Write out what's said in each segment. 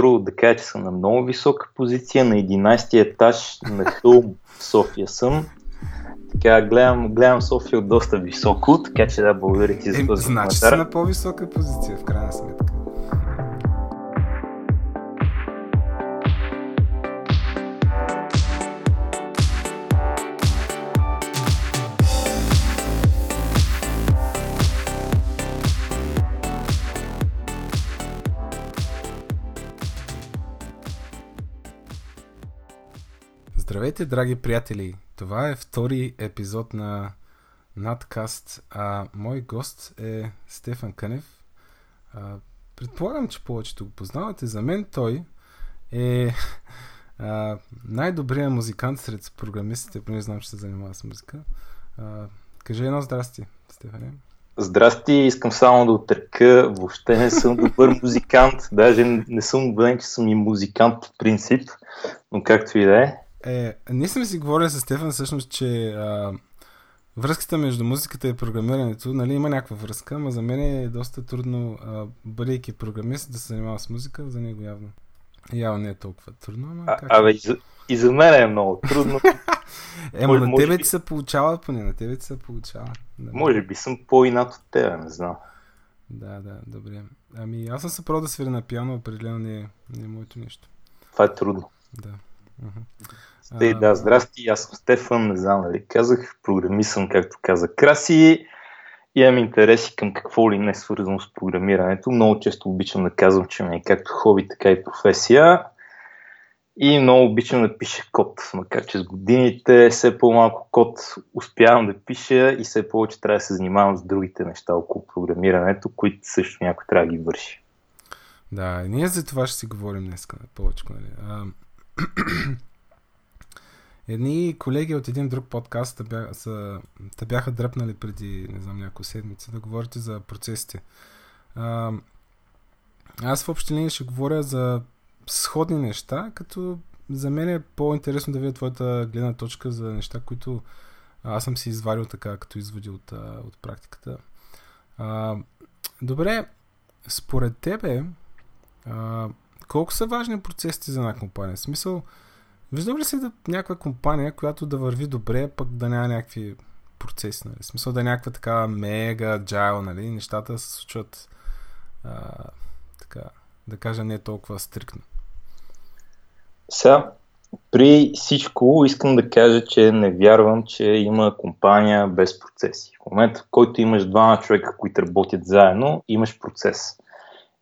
първо да кажа, че съм на много висока позиция, на 11 етаж на хълм в София съм. Така, гледам, гледам София от доста високо, така че да, благодаря ти за този Значи си на по-висока позиция, в крайна сметка. Здравейте, драги приятели! Това е втори епизод на надкаст, а мой гост е Стефан Кънев. А, предполагам, че повечето го познавате. За мен той е а, най-добрият музикант сред програмистите, поне знам, че се занимава с музика. А, кажи едно здрасти, Стефане. Здрасти, искам само да отрека. Въобще не съм добър музикант. Даже не съм убеден, че съм и музикант по принцип. Но както и да е. Е, ние сме си говорили с Стефан всъщност, че а, връзката между музиката и програмирането, нали, има някаква връзка, но за мен е доста трудно, а, бъдейки програмист, да се занимава с музика, за него явно. Явно не е толкова трудно, но а, как... Абе, и за, и за мен е много трудно. Ема на тебе би... се получава, поне на тебе се получава. Да. Може би съм по-инат от тебе, не знам. Да, да, добре. Ами аз съм се пробвал да свиря на пиано, определено не е, не е моето нещо. Това е трудно. Да. Стей, да, здрасти, аз съм Стефан, не знам нали казах, програмист съм, както каза Краси, имам интереси към какво ли не е свързано с програмирането. Много често обичам да казвам, че ми е както хоби, така и професия. И много обичам да пиша код, макар че с годините все по-малко код успявам да пиша и все повече трябва да се занимавам с другите неща около програмирането, които също някой трябва да ги върши. Да, ние за това ще си говорим днес повече. Нали? Едни колеги от един друг подкаст те бяха, бяха дръпнали преди, не знам, няколко седмици да говорите за процесите. А, аз в общи линии ще говоря за сходни неща, като за мен е по-интересно да видя твоята гледна точка за неща, които аз съм си извадил така, като изводи от, от практиката. А, добре, според тебе, а, колко са важни процесите за една компания? В смисъл, Виждам ли си да, някаква компания, която да върви добре, пък да няма някакви процеси, нали? В смисъл да е някаква така мега джайл, нали? Нещата се случват а, така, да кажа не толкова стрикно. Сега, при всичко искам да кажа, че не вярвам, че има компания без процеси. В момента, в който имаш двама човека, които работят заедно, имаш процес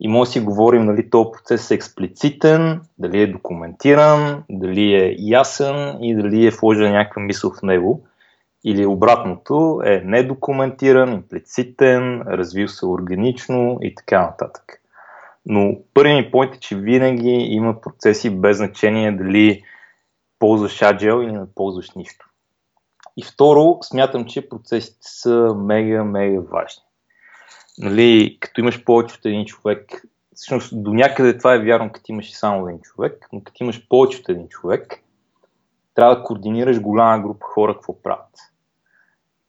и може да си говорим дали този процес е експлицитен, дали е документиран, дали е ясен и дали е вложена някаква мисъл в него. Или обратното е недокументиран, имплицитен, развил се органично и така нататък. Но първият ми point е, че винаги има процеси без значение дали ползваш Agile или не ползваш нищо. И второ, смятам, че процесите са мега, мега важни нали, като имаш повече от един човек, всъщност до някъде това е вярно, като имаш само един човек, но като имаш повече от един човек, трябва да координираш голяма група хора какво правят.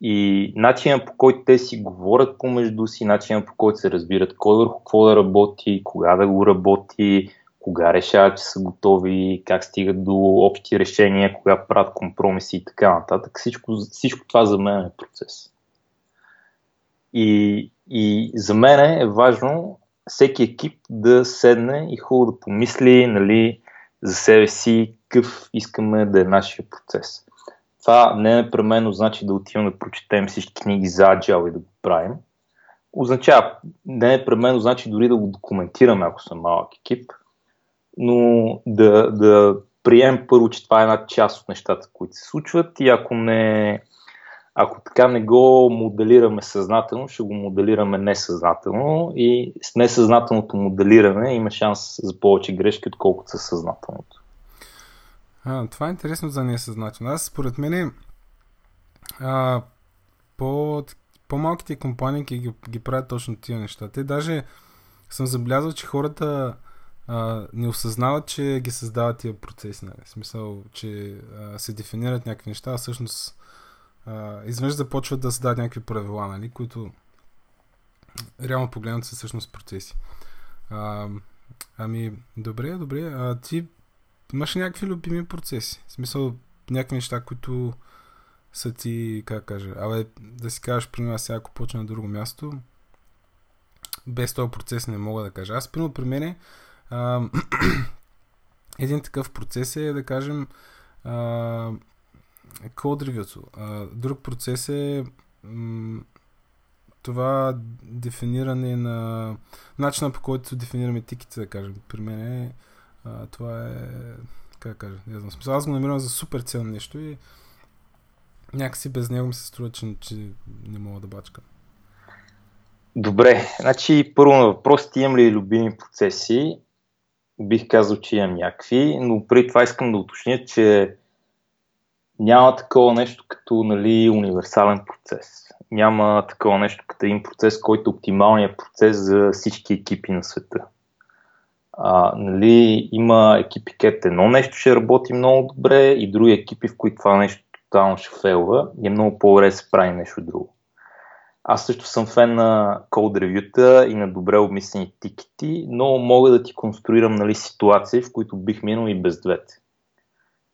И начинът по който те си говорят помежду си, начинът по който се разбират кой върху какво да работи, кога да го работи, кога решават, че са готови, как стигат до общи решения, кога правят компромиси и така нататък. Всичко, всичко това за мен е процес. И и за мен е важно всеки екип да седне и хубаво да помисли нали, за себе си какъв искаме да е нашия процес. Това не непременно значи да отиваме да прочетем всички книги за Agile и да го правим. Означава, не непременно значи дори да го документираме, ако съм малък екип, но да, да приемем първо, че това е една част от нещата, които се случват и ако не, ако така не го моделираме съзнателно, ще го моделираме несъзнателно и с несъзнателното моделиране има шанс за повече грешки, отколкото със съзнателното. А, това е интересно за несъзнателно. Аз според мен а, по, по-малките компании ги, ги правят точно тия неща. Те даже съм забелязал, че хората а, не осъзнават, че ги създават тия процеси. Нали? В смисъл, че а, се дефинират някакви неща, а всъщност изведнъж започват да се дадат някакви правила, нали, които реално погледнат са всъщност процеси. А, Ами, добре, добре. А ти имаш някакви любими процеси? В смисъл, някакви неща, които са ти, как кажа, абе, да си кажеш, при нас сега, ако почна на друго място, без този процес не мога да кажа. Аз, примерно, при мен а, един такъв процес е, да кажем, а, код ревюто. Друг процес е м- това дефиниране на начина по който дефинираме тиките, да кажем. При мен е, а, това е как кажа, не знам, смисъл, аз го намирам за супер ценно нещо и някакси без него ми се струва, че, че не мога да бачкам. Добре, значи първо на въпросите имам ли любими процеси? Бих казал, че имам някакви, но преди това искам да уточня, че няма такова нещо като нали, универсален процес. Няма такова нещо като един процес, който е оптималният процес за всички екипи на света. А, нали, има екипи, където едно нещо ще работи много добре и други екипи, в които това нещо тотално ще фейлва и е много по-добре да се прави нещо друго. Аз също съм фен на код ревюта и на добре обмислени тикети, но мога да ти конструирам нали, ситуации, в които бих минал и без двете.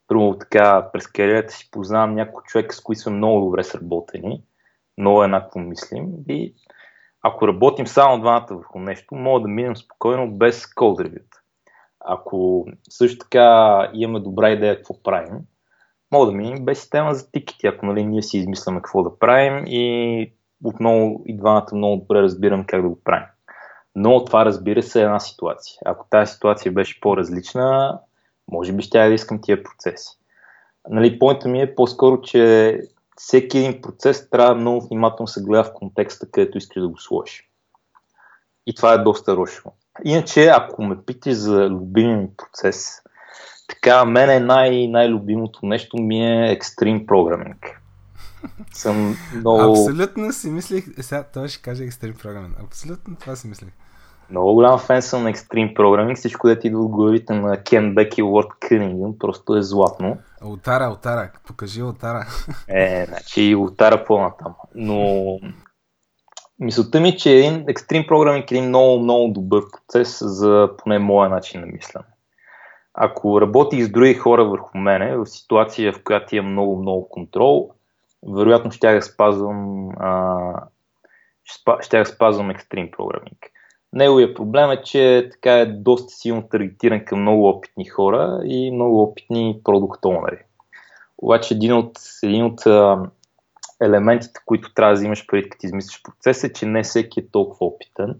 Първо така, през кариерата си познавам някой човек, с които сме много добре сработени, много еднакво мислим и ако работим само двамата върху нещо, мога да минем спокойно без код ревюта. Ако също така имаме добра идея какво правим, мога да минем без система за тикети, ако нали, ние си измисляме какво да правим и отново и двамата много добре разбирам как да го правим. Но това разбира се е една ситуация. Ако тази ситуация беше по-различна, може би ще да искам тия процеси. Нали, поинта ми е по-скоро, че всеки един процес трябва много внимателно се гледа в контекста, където искаш да го сложиш. И това е доста лошо. Иначе, ако ме питаш за любимия процес, така, мен е най- най-любимото нещо ми е екстрим програминг. Съм много... Абсолютно си мислих, е, сега това ще каже екстрим програминг. Абсолютно това си мислих. Много голям фен съм на екстрим програминг. Всичко, да ти идва от главите на Кен Бек и Уорд Кънингън, просто е златно. Отара, отара. Покажи отара. Е, значи и отара по-натам. Но мисълта ми, че един екстрим програминг е един много, много добър процес за поне моя начин на мислене. Ако работих с други хора върху мене, в ситуация, в която имам много, много контрол, вероятно ще я спазвам, а, ще спазвам екстрим програминг. Неговия проблем е, че така е доста силно таргетиран към много опитни хора и много опитни продукт онери. Обаче един от, един от а, елементите, които трябва да взимаш преди като измислиш процес е, че не всеки е толкова опитен.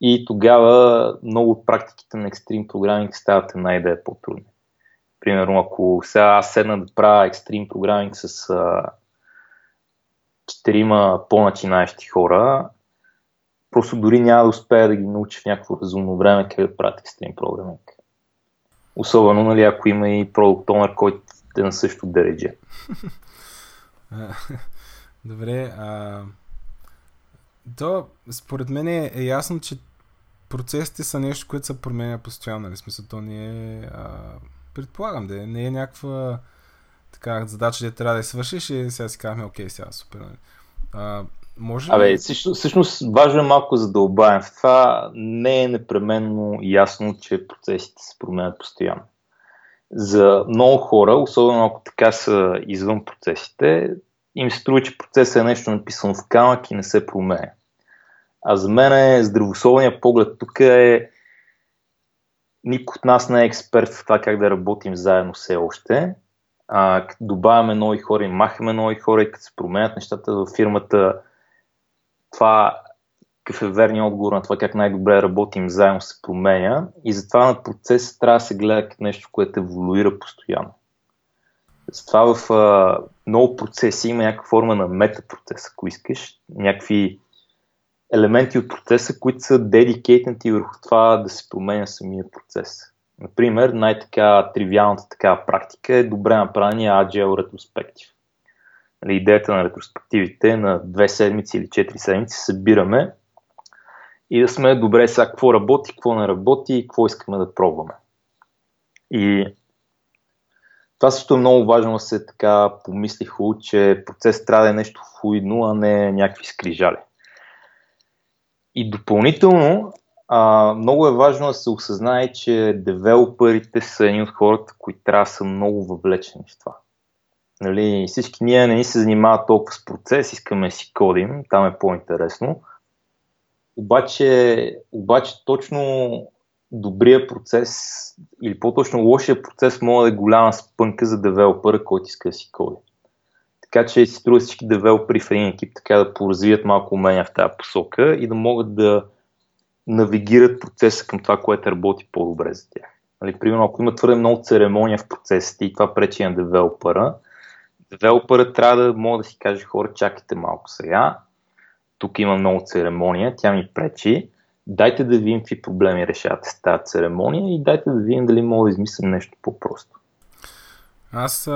И тогава много от практиките на екстрим програминг стават една идея по-трудни. Примерно, ако сега аз седна да правя екстрим програминг с а, четирима по-начинаещи хора, просто дори няма да успея да ги науча в някакво разумно време как да правят екстрим програминг. Особено, нали, ако има и продукт онер, който е на същото дередже. Добре, а... То, според мен е, е ясно, че процесите са нещо, което се променя постоянно. Нали? Смисъл, то не е... А... Предполагам, да не е някаква така задача, да трябва да я свършиш и сега си казваме, окей, сега супер. Нали? А, може Абе, всъщност, всъщност важно е малко задълбаем в това. Не е непременно ясно, че процесите се променят постоянно. За много хора, особено ако така са извън процесите, им се струва, че процесът е нещо написано в камък и не се променя. А за мен е здравословният поглед тук е никой от нас не е експерт в това как да работим заедно все още. А, добавяме нови хора и махаме нови хора и като се променят нещата в фирмата, това какъв е верният отговор на това как най-добре работим заедно се променя и затова на процес трябва да се гледа като нещо, което еволюира постоянно. Затова в а, много процеси има някаква форма на метапроцес, ако искаш, някакви елементи от процеса, които са дедикейтнати върху това да се променя самия процес. Например, най-така тривиалната такава практика е добре направения Agile ретроспектив. Нали, идеята на ретроспективите на две седмици или четири седмици събираме и да сме добре сега какво работи, какво не работи и какво искаме да пробваме. И това също е много важно да се така помисли хубаво, че процес трябва да е нещо флуидно, а не някакви скрижали. И допълнително, а, много е важно да се осъзнае, че девелоперите са едни от хората, които трябва да са много въвлечени в това. Нали, всички ние не ни се занимават толкова с процес, искаме си кодим, там е по-интересно. Обаче, обаче точно добрия процес или по-точно лошия процес може да е голяма спънка за девелопера, който иска да си коди. Така че си струва всички девелопери в един екип така да поразвият малко умения в тази посока и да могат да навигират процеса към това, което работи по-добре за тях. Нали, примерно, ако има твърде много церемония в процесите и това пречи на девелопера, девелопера трябва да може да си каже хора, чакайте малко сега, тук има много церемония, тя ми пречи, дайте да видим какви проблеми решавате с тази церемония и дайте да видим дали мога да измислим нещо по-просто. Аз,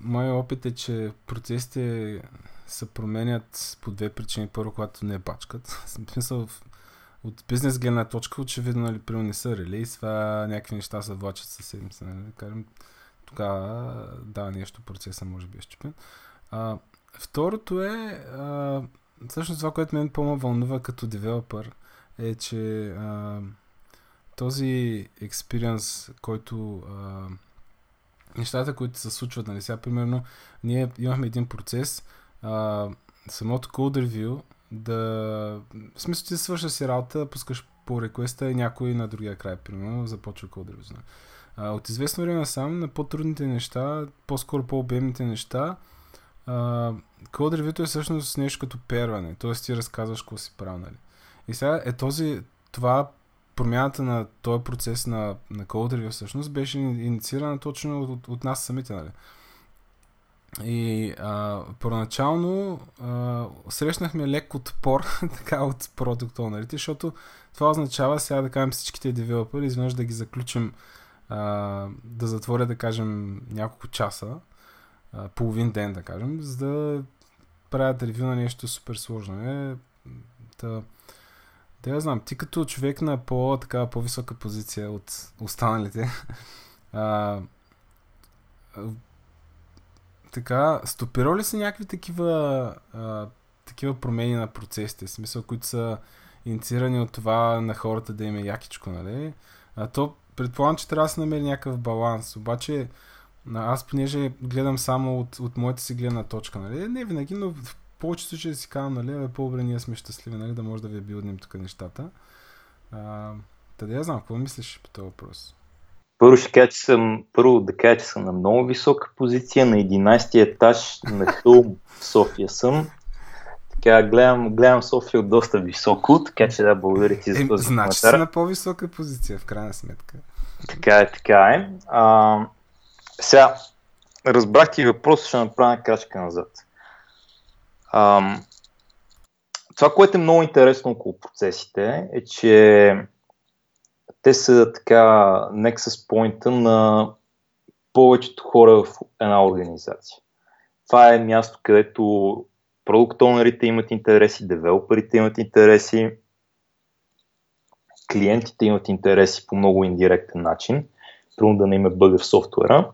моят опит е, че процесите се променят по две причини. Първо, когато не пачкат. В смисъл, от бизнес гледна точка, очевидно, нали, примерно не са релиз, това някакви неща се влачат със седмица. Нали, тогава да, нещо процеса може би е щупен. А, второто е, а, всъщност това, което мен по-ма вълнува като девелопър, е, че а, този експириенс, който а, нещата, които се случват, нали сега, примерно, ние имахме един процес, а, самото code review, да... В смисъл, ти свършаш си работа, пускаш по реквеста и някой на другия край, примерно, започва code review. От известно време сам на по-трудните неща, по-скоро по-обемните неща, code review е всъщност нещо като перване, т.е. ти разказваш какво си правил, нали? И сега е този, това промяната на този процес на, на Code Review всъщност беше инициирана точно от, от нас самите, нали? И а, първоначално а, срещнахме лек отпор така от продукт ownerите, защото това означава сега да кажем всичките девелопери, изведнъж да ги заключим да затворя, да кажем, няколко часа, а, половин ден, да кажем, за да правят ревю на нещо супер сложно. Е, да, да я знам, ти като човек на по, така, по-висока позиция от останалите, а, така, стопирал ли са някакви такива, а, такива промени на процесите, в смисъл, които са инициирани от това на хората да им е якичко, нали? А то предполагам, че трябва да се намери някакъв баланс, обаче аз понеже гледам само от, от моята си гледна точка, нали? Не винаги, но в повече случаи си казвам, нали, е по-добре ние сме щастливи, нали, да може да ви билднем тук нещата. А, да я знам, какво мислиш по този въпрос? Първо ще кажа, че съм, първо да кажа, че съм на много висока позиция, на 11 ти етаж на хълм в София съм. Така, гледам, гледам София от доста високо, така че да, благодаря ти за е, този Значи си на по-висока позиция, в крайна сметка. Така е, така е. А, сега, разбрах ти въпрос, ще направя крачка назад. А, това, което е много интересно около процесите, е, че те са така nexus point на повечето хора в една организация. Това е място, където продукт имат интереси, девелоперите имат интереси, клиентите имат интереси по много индиректен начин, трудно да не има бъга в софтуера.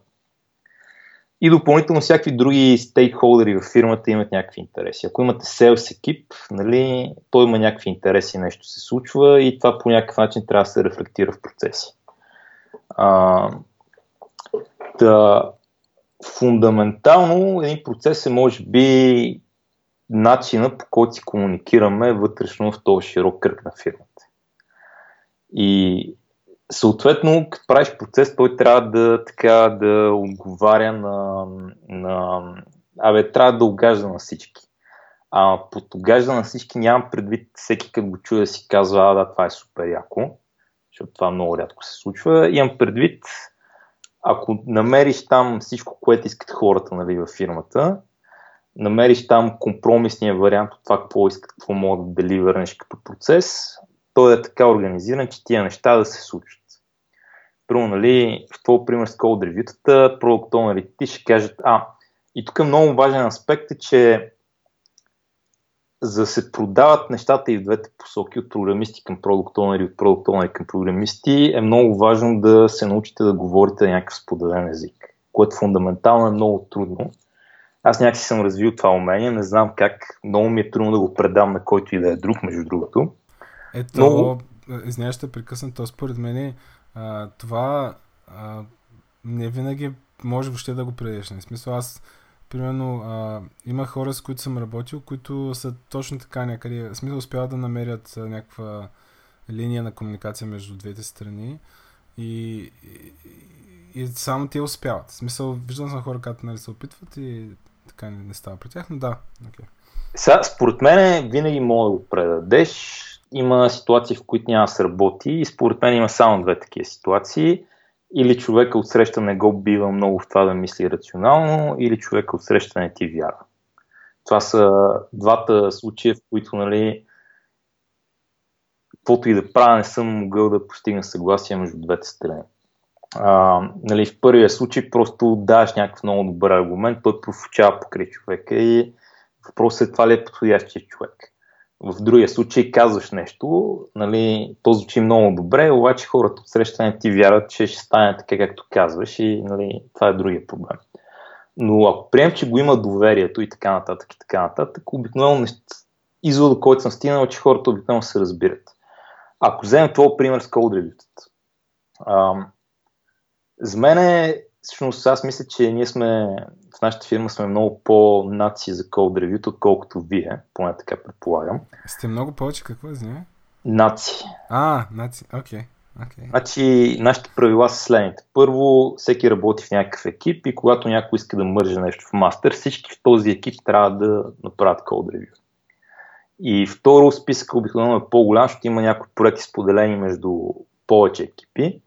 И допълнително всякакви други стейкхолдери в фирмата имат някакви интереси. Ако имате sales екип, нали, той има някакви интереси, нещо се случва и това по някакъв начин трябва да се рефлектира в процеси. А, да, фундаментално един процес е може би начина по който си комуникираме вътрешно в този широк кръг на фирмата. И съответно, като правиш процес, той трябва да, така, да отговаря на, на... Абе, трябва да огажда на всички. А под огажда на всички нямам предвид всеки като го чуя да си казва, а да, това е супер яко, защото това много рядко се случва. Имам предвид, ако намериш там всичко, което искат хората нали, във фирмата, намериш там компромисния вариант от това, какво искат, какво могат да деливърнеш като процес, той е така организиран, че тия неща да се случат. Първо, нали, в това пример с Code Review-тата, продукт нали, ти ще кажат, а, и тук е много важен аспект е, че за да се продават нещата и в двете посоки, от програмисти към продукт и от продукт към програмисти, е много важно да се научите да говорите на някакъв споделен език, което фундаментално е много трудно. Аз някакси съм развил това умение, не знам как, много ми е трудно да го предам на който и да е друг, между другото. Ето, Но... извинявай, ще прекъсна, то според мен а, това а, не винаги може въобще да го предеш. В смисъл, аз примерно а, има хора, с които съм работил, които са точно така някъде, в смисъл успяват да намерят а, някаква линия на комуникация между двете страни и, и, и само те успяват. В смисъл, виждам съм хора, които нали, се опитват и така не, не става при тях, но да. Okay. Сега, според мен винаги мога да го предадеш. Има ситуации, в които няма да се работи и според мен има само две такива ситуации. Или човека от среща не го бива много в това да мисли рационално, или човека от среща не ти вярва. Това са двата случая, в които, нали, каквото и да правя, не съм могъл да постигна съгласие между двете страни. А, нали, в първия случай просто даваш някакъв много добър аргумент, той профучава покрай човека и въпросът е това ли е подходящия човек. В другия случай казваш нещо, нали, то звучи много добре, обаче хората от среща ти вярват, че ще стане така както казваш и нали, това е другия проблем. Но ако прием, че го има доверието и така нататък и така нататък, обикновено извода, който съм стигнал, е, че хората обикновено се разбират. Ако вземем това пример с Code Review, за мен е, всъщност аз мисля, че ние сме в нашата фирма сме много по-наци за Code Review, отколкото вие, поне така предполагам. Сте много повече какво извиня? Наци. А, наци, окей. Okay. Okay. Значи, нашите правила са следните. Първо, всеки работи в някакъв екип и когато някой иска да мърже нещо в мастер, всички в този екип трябва да направят Code Review. И второ, списъка обикновено е по-голям, ще има някои проекти споделени между повече екипи.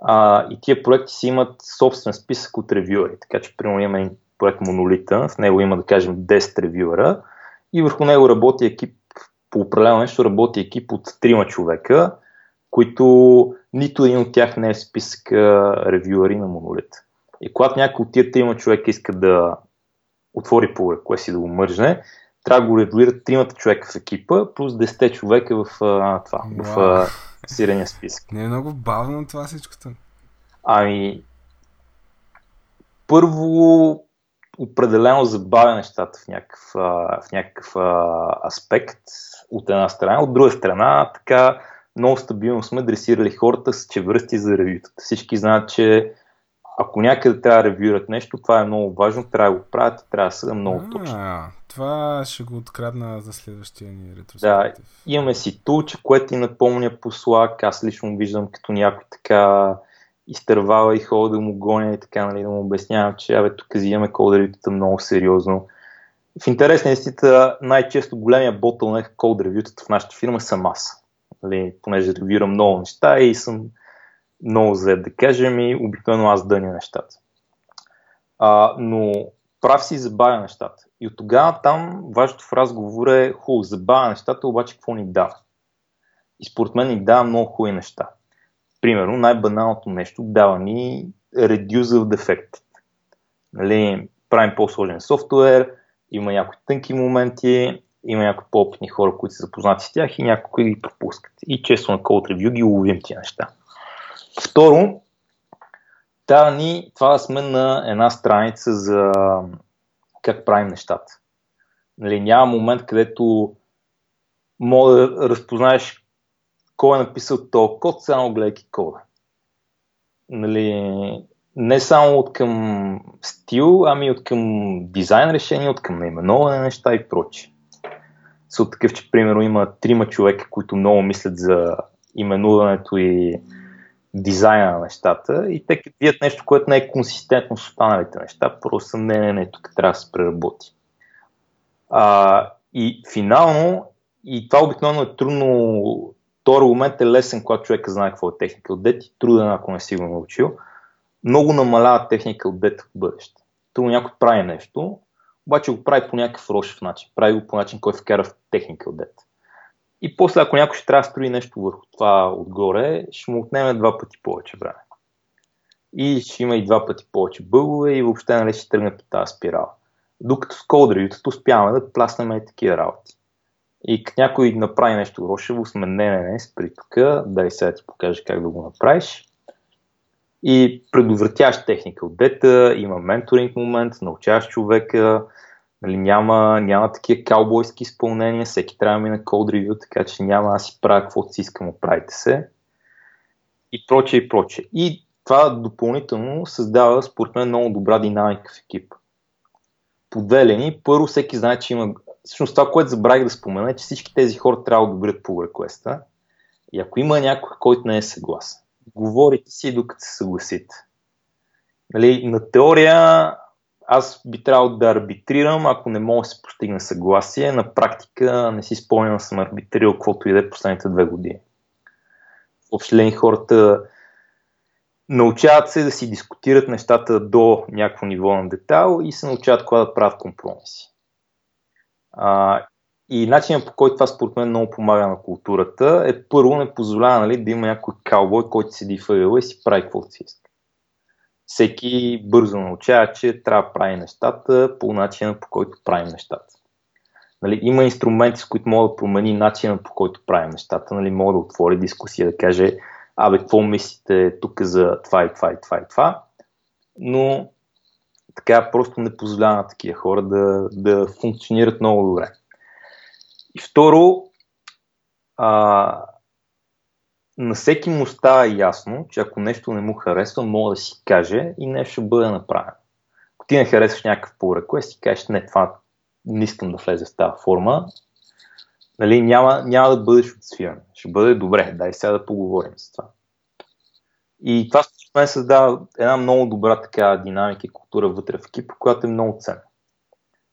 А, и тия проекти си имат собствен списък от ревюери. Така че, примерно, имаме проект Монолита, в него има, да кажем, 10 ревюера и върху него работи екип, по определено нещо работи екип от 3 човека, които нито един от тях не е в списък ревюери на Монолит. И когато някой от тия трима човека иска да отвори по кое си да го мържне, трябва да го регулират тримата човека в екипа, плюс 10 човека в а, това, wow. в а, сирения списък. Не е много бавно това всичкото. Ами, първо, определено забавя нещата в някакъв, в някакъв аспект от една страна. От друга страна, така много стабилно сме дресирали хората с чевръсти за ревютата. Всички знаят, че ако някъде трябва да ревюрат нещо, това е много важно, трябва да го правят и трябва да са много точно. Това ще го открадна за следващия ни ретроспектив. Да, имаме си тулче, което ти напомня послак. Аз лично виждам като някой така изтървава и хода да му гоня и така, нали, да му обяснявам, че абе, тук взимаме код много сериозно. В интерес на истината, най-често големия ботълнек код ревютата в нашата фирма съм аз. Нали, понеже ревюирам много неща и съм много зле да кажем и обикновено аз дъня нещата. А, но прав си забавя нещата. И от тогава там важното в разговора е хубаво, забавя нещата, обаче какво ни дава? И според мен ни дава много хубави неща. Примерно, най-баналното нещо дава ни reduce дефект. Нали, правим по-сложен софтуер, има някои тънки моменти, има някои по-опитни хора, които са запознати с тях и някои ги пропускат. И често на Code Review ги уловим тия неща. Второ, дава ни това да сме на една страница за как правим нещата. Нали, няма момент, където мога да разпознаеш кой е написал този код, само гледайки кода. Нали, не само от към стил, ами от към дизайн решения, от към наименоване на неща и прочи. Са такъв, че примерно има трима човека, които много мислят за именуването и дизайна на нещата и те видят нещо, което не е консистентно с останалите неща, просто не, не, не, тук трябва да се преработи. А, и финално, и това обикновено е трудно, този аргумент е лесен, когато човек знае какво е техника от дет и труден, ако не си го научил, много намалява техника от дет в бъдеще. Тук някой прави нещо, обаче го прави по някакъв рошев начин. Прави го по начин, който вкара в техника от дет. И после, ако някой ще трябва да строи нещо върху това отгоре, ще му отнеме два пъти повече време. И ще има и два пъти повече бъгове и въобще нали, ще тръгне по тази спирала. Докато с кодривитата успяваме да пласнем и такива работи. И като някой направи нещо рошево, сме не, не, не, спри тук, дай сега ти покажа как да го направиш. И предотвратяваш техника от дета, има менторинг момент, научаваш човека, Нали, няма, няма такива каубойски изпълнения, всеки трябва да мине код ревю, така че няма аз си правя каквото си искам, оправите се. И прочее, и прочее. И това допълнително създава, според мен, много добра динамика в екипа. По две линии. Първо, всеки знае, че има... Всъщност това, което забравих да спомена, е, че всички тези хора трябва да одобрят по реквеста. И ако има някой, който не е съгласен, говорите си, докато се съгласите. Нали, на теория аз би трябвало да арбитрирам, ако не мога да се постигне съгласие. На практика не си спомням съм арбитрирал каквото и да е последните две години. Въобще хората научават се да си дискутират нещата до някакво ниво на детайл и се научават кога да правят компромиси. А, и начинът по който това според мен много помага на културата е първо не позволява нали, да има някой каубой, който седи в ъгъла и си прави каквото си иска. Всеки бързо научава, че трябва да прави нещата по начина по който правим нещата. Нали, има инструменти, с които мога да промени начина по който правим нещата. Нали, мога да отвори дискусия, да каже, абе, какво мислите тук за това и това и това и това. Но така просто не позволява на такива хора да, да функционират много добре. И второ, а, на всеки му става ясно, че ако нещо не му харесва, мога да си каже и нещо ще бъде направено. Ако ти не харесваш някакъв по request и кажеш, не, това не искам да влезе в тази форма, нали, няма, няма да бъдеш отсвиран. Ще бъде добре, дай сега да поговорим с това. И това според мен създава една много добра така динамика и култура вътре в екипа, която е много ценна.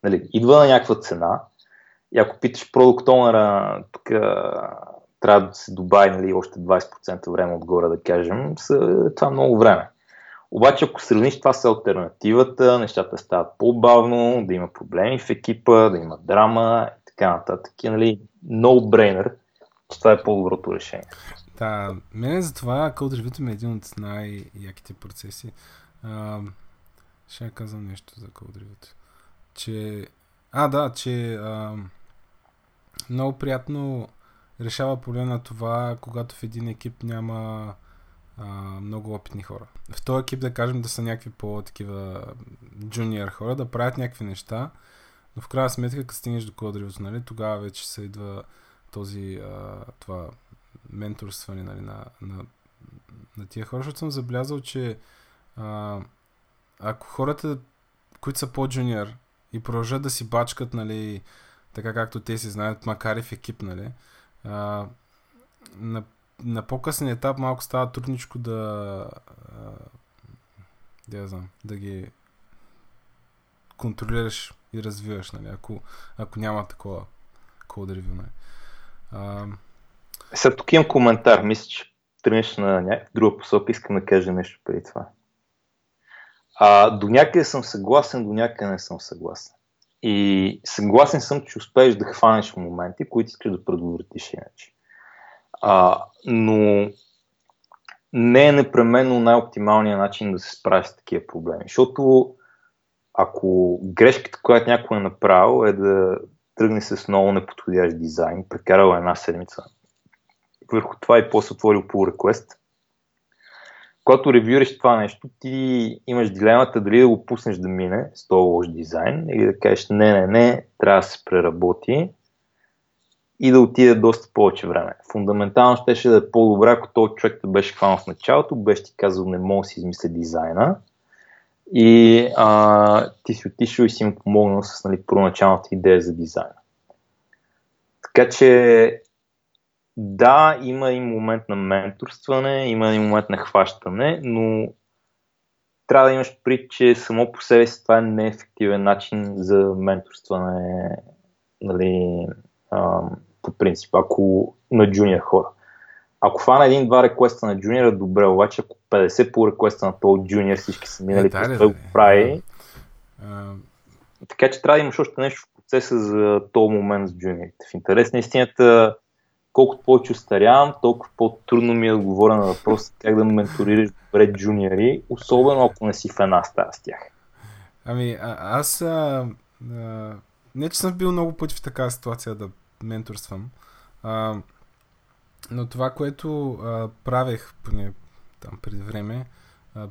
Нали, идва на някаква цена и ако питаш продукт онера, тук трябва да се добави нали, още 20% време отгоре, да кажем, това е много време. Обаче, ако сравниш това с альтернативата, нещата стават по-бавно, да има проблеми в екипа, да има драма и така нататък. Нали, no-brainer, че това е по-доброто решение. Да, мене за това ми е един от най-яките процеси. А, ще я казвам нещо за Review. Че... А, да, че а, много приятно решава проблема на това, когато в един екип няма а, много опитни хора. В този екип, да кажем, да са някакви по-такива джуниор хора, да правят някакви неща, но в крайна сметка, като стигнеш до кодривото, нали, тогава вече се идва този, а, това менторстване нали, на, на, на тия хора, защото съм забелязал, че а, ако хората, които са по-джуниор и продължат да си бачкат, нали, така както те си знаят, макар и в екип, нали, а, на, на по-късен етап малко става трудничко да а, да, знам, да ги контролираш и развиваш, нали, ако, ако няма такова код ревю. Нали. А, сега тук имам коментар. Мисля, че тръгнеш на някаква друга посока. Искам да кажа нещо преди това. А, до някъде съм съгласен, до някъде не съм съгласен. И съгласен съм, че успееш да хванеш моменти, които искаш да предотвратиш иначе. А, но не е непременно най-оптималният начин да се справиш с такива проблеми. Защото ако грешката, която някой е направил, е да тръгне с много неподходящ дизайн, прекарал една седмица върху това и после отворил pull request. Когато ревюриш това нещо, ти имаш дилемата дали да го пуснеш да мине с този лош дизайн или да кажеш не, не, не, трябва да се преработи и да отиде доста повече време. Фундаментално щеше да е по-добре, ако този човек те беше хванал в началото, беше ти казал не мога да си измисля дизайна и а, ти си отишъл и си му помогнал с нали, първоначалната идея за дизайна. Така че да, има и момент на менторстване, има и момент на хващане, но трябва да имаш пред, че само по себе си това е неефективен начин за менторстване нали, а, по принцип, ако на джуниор хора. Ако фана един-два реквеста на джуниора, добре, обаче ако 50 по реквеста на този джуниор всички са минали, е, да, го прави. Uh... Така че трябва да имаш още нещо в процеса за този момент с джуниорите. В интерес на истината, колкото повече устарявам, толкова по-трудно ми е да говоря на въпрос как да менторираш добре джуниори, особено ако не си в една стая с тях. Ами, а, аз а, а, не, че съм бил много пъти в такава ситуация да менторствам, а, но това, което а, правех поне там преди време, а,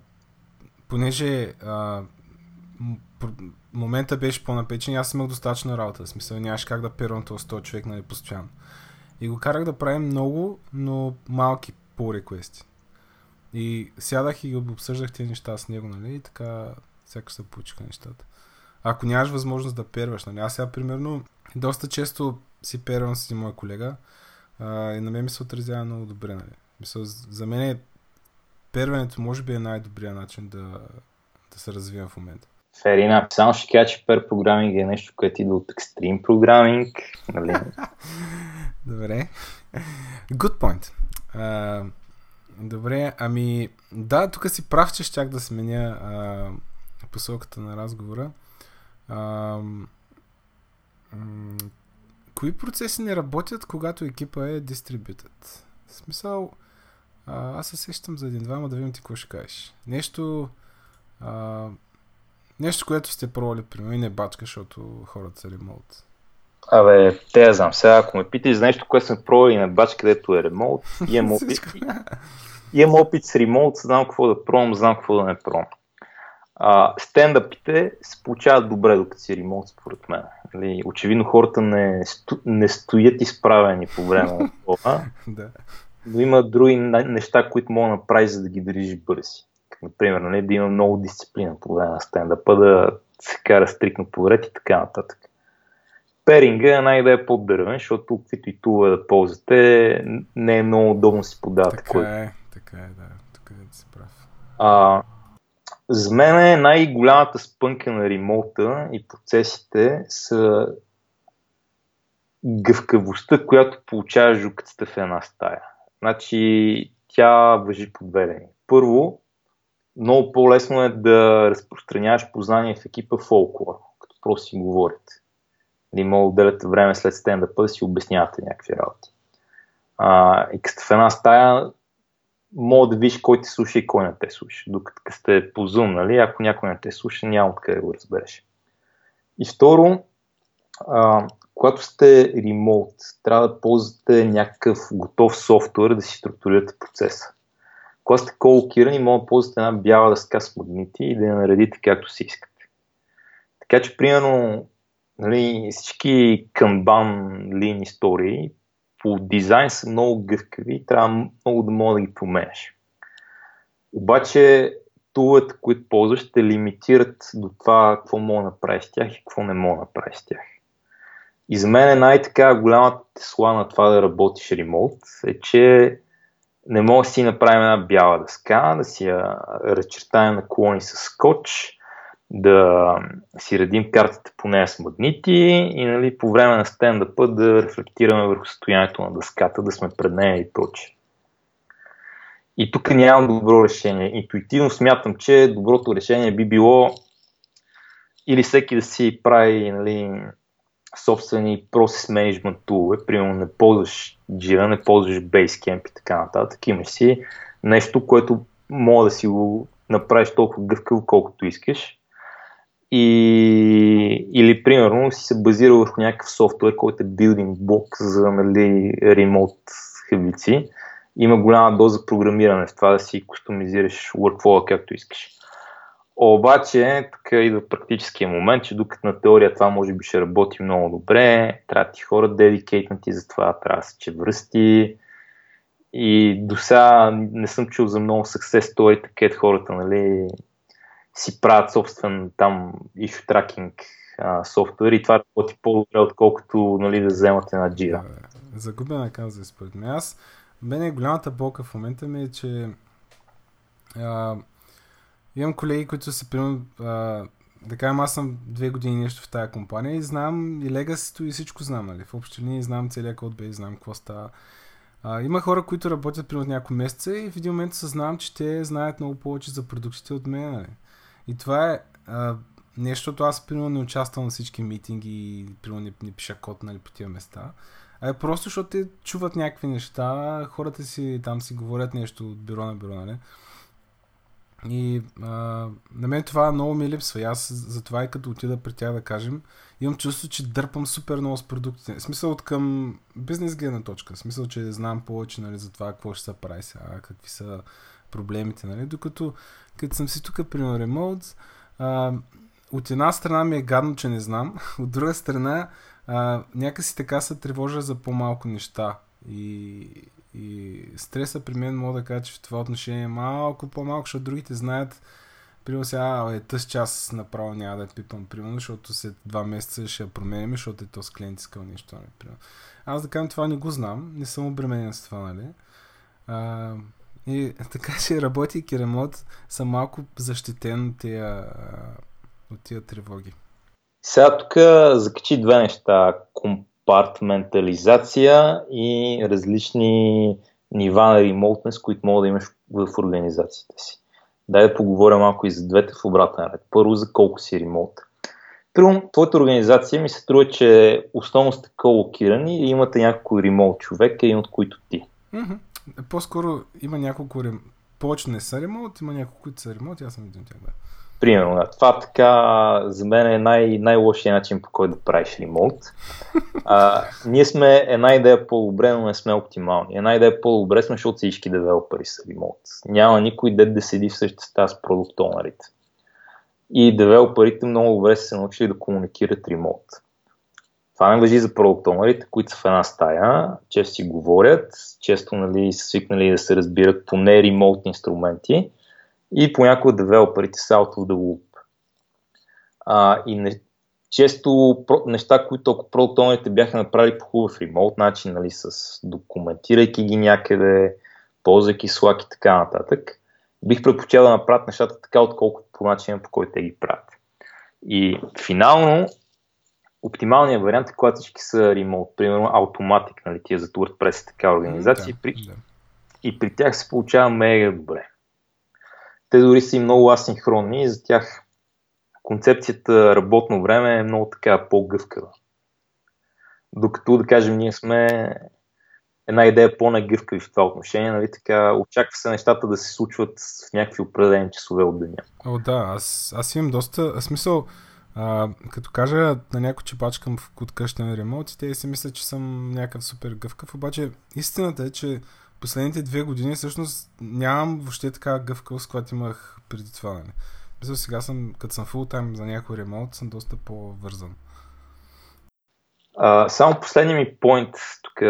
понеже а, момента беше по-напечен аз имах достатъчно работа. В смисъл нямаше как да первам този 100 човек нали, постоянно. И го карах да правим много, но малки по реквести. И сядах и обсъждах тези неща с него, нали? И така сякаш се получиха нещата. Ако нямаш възможност да перваш, нали? Аз сега, примерно, доста често си первам с един мой колега а, и на мен ми се отразява много добре, нали? Мисъл, за мен е первенето може би е най-добрият начин да, да се развивам в момента. Ферина, само ще кажа, че пер програминг е нещо, което идва от екстрим програминг. Нали? Добре. Good point. Uh, добре, ами да, тук си прав, че щях да сменя uh, посоката на разговора. Uh, кои процеси не работят, когато екипа е дистрибютът? В смисъл, а, аз се сещам за един-двама да видим ти какво ще кажеш. Нещо, а, нещо, което сте пробвали при мен и не бачка, защото хората са ремонт. Абе, те я знам. Сега, ако ме питаш за нещо, което съм пробвал и на бач, където е ремонт, имам опит. имам опит с ремонт, знам какво да пробвам, знам какво да не пробвам. А, стендъпите се получават добре, докато си ремонт, според мен. Нали, очевидно хората не, сто, не стоят изправени по време на това. да. Но има други неща, които мога да направиш, за да ги държиш бързи. Например, нали, да има много дисциплина по време на стендъпа, да се кара стрикно подред и така нататък. Перинга е най-да е по-дървен, защото каквито и това да ползвате, не е много удобно си подавате. Така кой... е, така е, да. Тук е да си прав. А, за мен е най-голямата спънка на ремоута и процесите са гъвкавостта, която получава жуката в една стая. Значи тя въжи по две линии. Първо, много по-лесно е да разпространяваш познание в екипа фолклор, като просто си говорите. Мога да отделяте време след стендъпа да си обяснявате някакви работи. А, и като в една стая, мога да видиш кой те слуша и кой не те слуша. Докато сте по Zoom, нали, ако някой не те слуша, няма откъде да го разбереш. И второ, а, когато сте ремоут, трябва да ползвате някакъв готов софтуер да си структурирате процеса. Когато сте колокирани, може да ползвате една бяла дъска с магнити и да я наредите както си искате. Така че, примерно, нали, всички канбан лин истории по дизайн са много гъвкави и трябва много да мога да ги променяш. Обаче, туловете, които ползваш, ще лимитират до това какво мога да направиш с тях и какво не мога да направиш с тях. И за мен е най-така голямата тесла на това да работиш ремонт е, че не мога да си направим една бяла дъска, да си я разчертаем на колони с скотч, да си редим картата по нея с магнити и нали, по време на стендъпа да рефлектираме върху състоянието на дъската, да сме пред нея и прочее. И тук нямам добро решение. Интуитивно смятам, че доброто решение би било или всеки да си прави нали, собствени процес менеджмент тулове, примерно не ползваш Jira, не ползваш Basecamp и така нататък, имаш си нещо, което мога да си го направиш толкова гъвкаво, колкото искаш. И, или примерно си се базира върху някакъв софтуер, който е building block за нали, ремонт хабици. Има голяма доза програмиране в това да си кустомизираш workflow както искаш. Обаче, тук идва практическия момент, че докато на теория това може би ще работи много добре, трябва ти хора дедикейтнати за това, трябва да се че връсти. И до сега не съм чул за много success story, където хората нали, си правят собствен там issue tracking а, софтуер и това работи по-добре, отколкото нали, да вземате на Jira. Загубена каза според мен. Аз, мене голямата болка в момента ми е, че а, Имам колеги, които са, примерно, да кажем, аз съм две години нещо в тази компания и знам и легасито и всичко знам, нали? В общи линии знам целият код бейс, знам какво става. А, има хора, които работят примерно няколко месеца и в един момент съзнавам, че те знаят много повече за продуктите от мен. Нали? И това е а, нещо, защото аз примерно не участвам на всички митинги и примерно не, не пиша код нали, по тия места. А е просто, защото те чуват някакви неща, хората си там си говорят нещо от бюро на бюро, нали? И а, на мен това много ми липсва. И аз затова и като отида при тях да кажем, имам чувство, че дърпам супер много с продуктите. В смисъл от към бизнес гледна точка. В смисъл, че знам повече нали, за това какво ще се прави сега, какви са проблемите. Нали? Докато като съм си тук при ремоут, а, от една страна ми е гадно, че не знам, от друга страна а, някакси така се тревожа за по-малко неща. И, и стреса при мен мога да кажа, че в това отношение е малко по-малко, защото другите знаят, примерно сега, е тъс час направо няма да я пипам, примерно, защото след два месеца ще я променим, защото е то с клиент искал нещо. Не, нали. Аз да кажем това не го знам, не съм обременен с това, нали? А, и така че работейки ремонт, съм малко защитен от тия, от тия тревоги. Сега тук закачи две неща. Компартментализация и различни нива на ремоутнес, които мога да имаш в организацията си. Дай да поговоря малко и за двете в обратен ред. Първо за колко си ремоут. Първо, твоята организация ми се струва, че основно сте колокирани и имате няколко ремоут човека, един от които ти. Mm-hmm. По-скоро има няколко рем... Повече не са ремонт, има няколко, които са ремонт, аз съм един от тях, да. Примерно, да. Това така за мен е най- най-лошия начин по който да правиш ремонт. Ние сме една идея по-добре, но не сме оптимални. Една идея по-добре сме, защото всички девелопери са ремонт. Няма никой дед да седи в същата стая с продукт онарите. И девелоперите много добре са се научили да комуникират ремонт. Това не въжи за продукт които са в една стая, често си говорят, често нали, са свикнали да се разбират по не ремонт инструменти и понякога девелоперите са out of the loop. А, и не, често неща, които ако продукт бяха направили по хубав ремонт начин, нали, с документирайки ги някъде, ползвайки Slack и така нататък, бих предпочел да направят нещата така, отколкото по начина, по който те ги правят. И финално оптималният вариант е, когато всички са ремонт, примерно Automatic, нали, тия за WordPress така организации, да, при, да. и при тях се получава мега добре. Те дори са и много асинхронни и за тях концепцията работно време е много така по-гъвкава. Докато, да кажем, ние сме една идея по-нагъвкави в това отношение, нали, така, очаква се нещата да се случват в някакви определени часове от деня. О, да, аз, аз имам доста, смисъл, а, като кажа на някой, че пачкам в на ремонт, те си мислят, че съм някакъв супер гъвкав, обаче истината е, че последните две години всъщност нямам въобще така гъвкавост, която имах преди това. Нали. Мисля, сега съм, като съм фул тайм за някой ремонт, съм доста по-вързан. А, само последния ми поинт, тук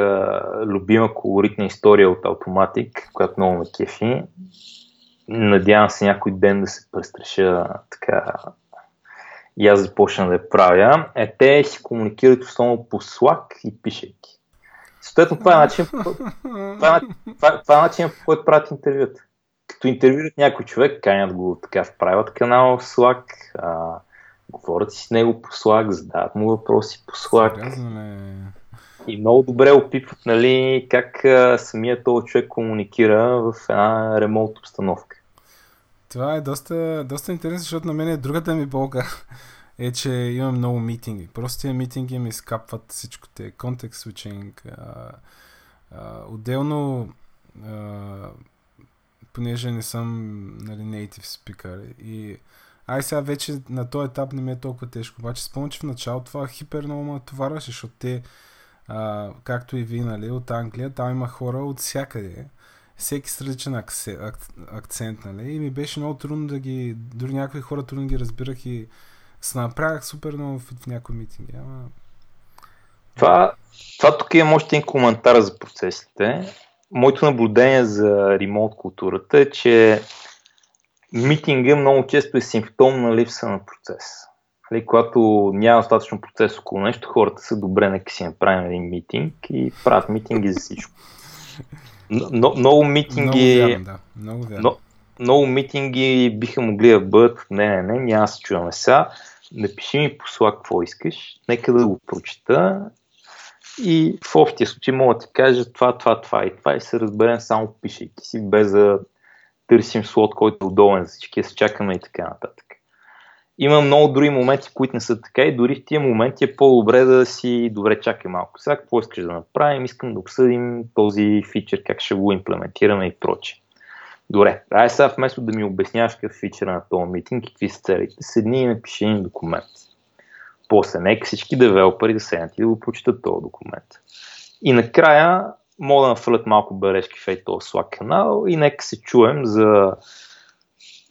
любима колоритна история от Automatic, която много ме кефи. Надявам се някой ден да се престраша така и аз започна да я правя, е те си комуникират основно по Slack и пишейки. Съответно, това е начин, това е, това, това е начин по който правят интервюта. Като интервюрат някой човек, канят го така в правят канал Slack, а, говорят си с него по Slack, задават му въпроси по Slack. И много добре опитват нали, как а, самият този човек комуникира в една ремонт обстановка. Това е доста, доста интересно, защото на мен е другата ми болка е, че имам много митинги. Просто тия митинги ми скапват всичко те. Контекст switching. Отделно, а, понеже не съм нали, native speaker и Ай сега вече на този етап не ми е толкова тежко. Обаче спомням, че в начало това хипер много ме товарваше, защото те, а, както и ви, нали, от Англия, там има хора от всякъде всеки с различен акцент, нали? И ми беше много трудно да ги, дори някои хора трудно ги разбирах и се направях супер много в, в някои митинги. Ама... Това, това тук има още един коментар за процесите. Моето наблюдение за ремонт културата е, че митинга много често е симптом на липса на процес. Нали, когато няма достатъчно процес около нещо, хората са добре, нека си направим един митинг и правят митинги за всичко. Но, много митинги. Много вярно, да. Много, вярно. Но, много митинги биха могли да бъдат. Не, не, не, няма да се чуваме сега. Напиши ми по Slack какво искаш, нека да го прочета и в общия случай мога да ти кажа това, това, това и това и се разберем само пишейки си, без да търсим слот, който е удобен за всички, да се чакаме и така нататък. Има много други моменти, които не са така и дори в тия моменти е по-добре да си добре чакай малко. Сега какво искаш да направим? Искам да обсъдим този фичър, как ще го имплементираме и прочее. Добре, ай сега вместо да ми обясняваш какъв фичър на този митинг, какви са целите, седни и напиши един документ. После нека всички девелопери да седнат и да го прочитат този документ. И накрая мога да нафърлят малко бележки в този Slack канал и нека се чуем за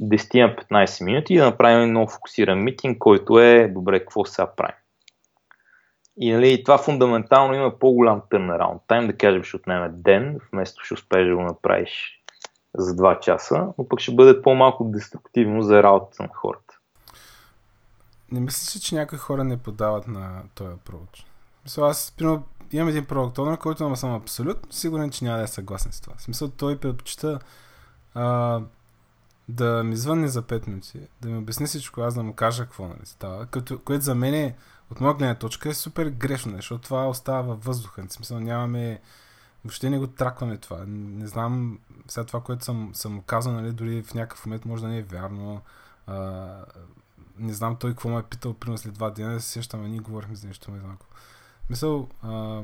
10-15 минути и да направим много фокусиран митинг, който е добре, какво сега правим. И нали, това фундаментално има по-голям turnaround тайм, да кажем ще отнеме ден, вместо ще успееш да го направиш за 2 часа, но пък ще бъде по-малко деструктивно за работата на хората. Не мисля, че някои хора не подават на този approach. Мисля, аз, примерно, имам един продукт owner, който съм абсолютно сигурен, че няма да е съгласен с това. В смисъл, той предпочита да ми звънне за 5 минути, да ми обясни всичко, аз да му кажа какво нали, става, като, което за мен е, от моя гледна точка е супер грешно, защото това остава във въздуха. В смисъл, нямаме, въобще не го тракваме това. Не знам, сега това, което съм, съм казал, нали, дори в някакъв момент може да не е вярно. А, не знам той какво ме е питал, примерно след два дена, да се сещам, а ние говорихме за нещо, не знам. Мисъл, а,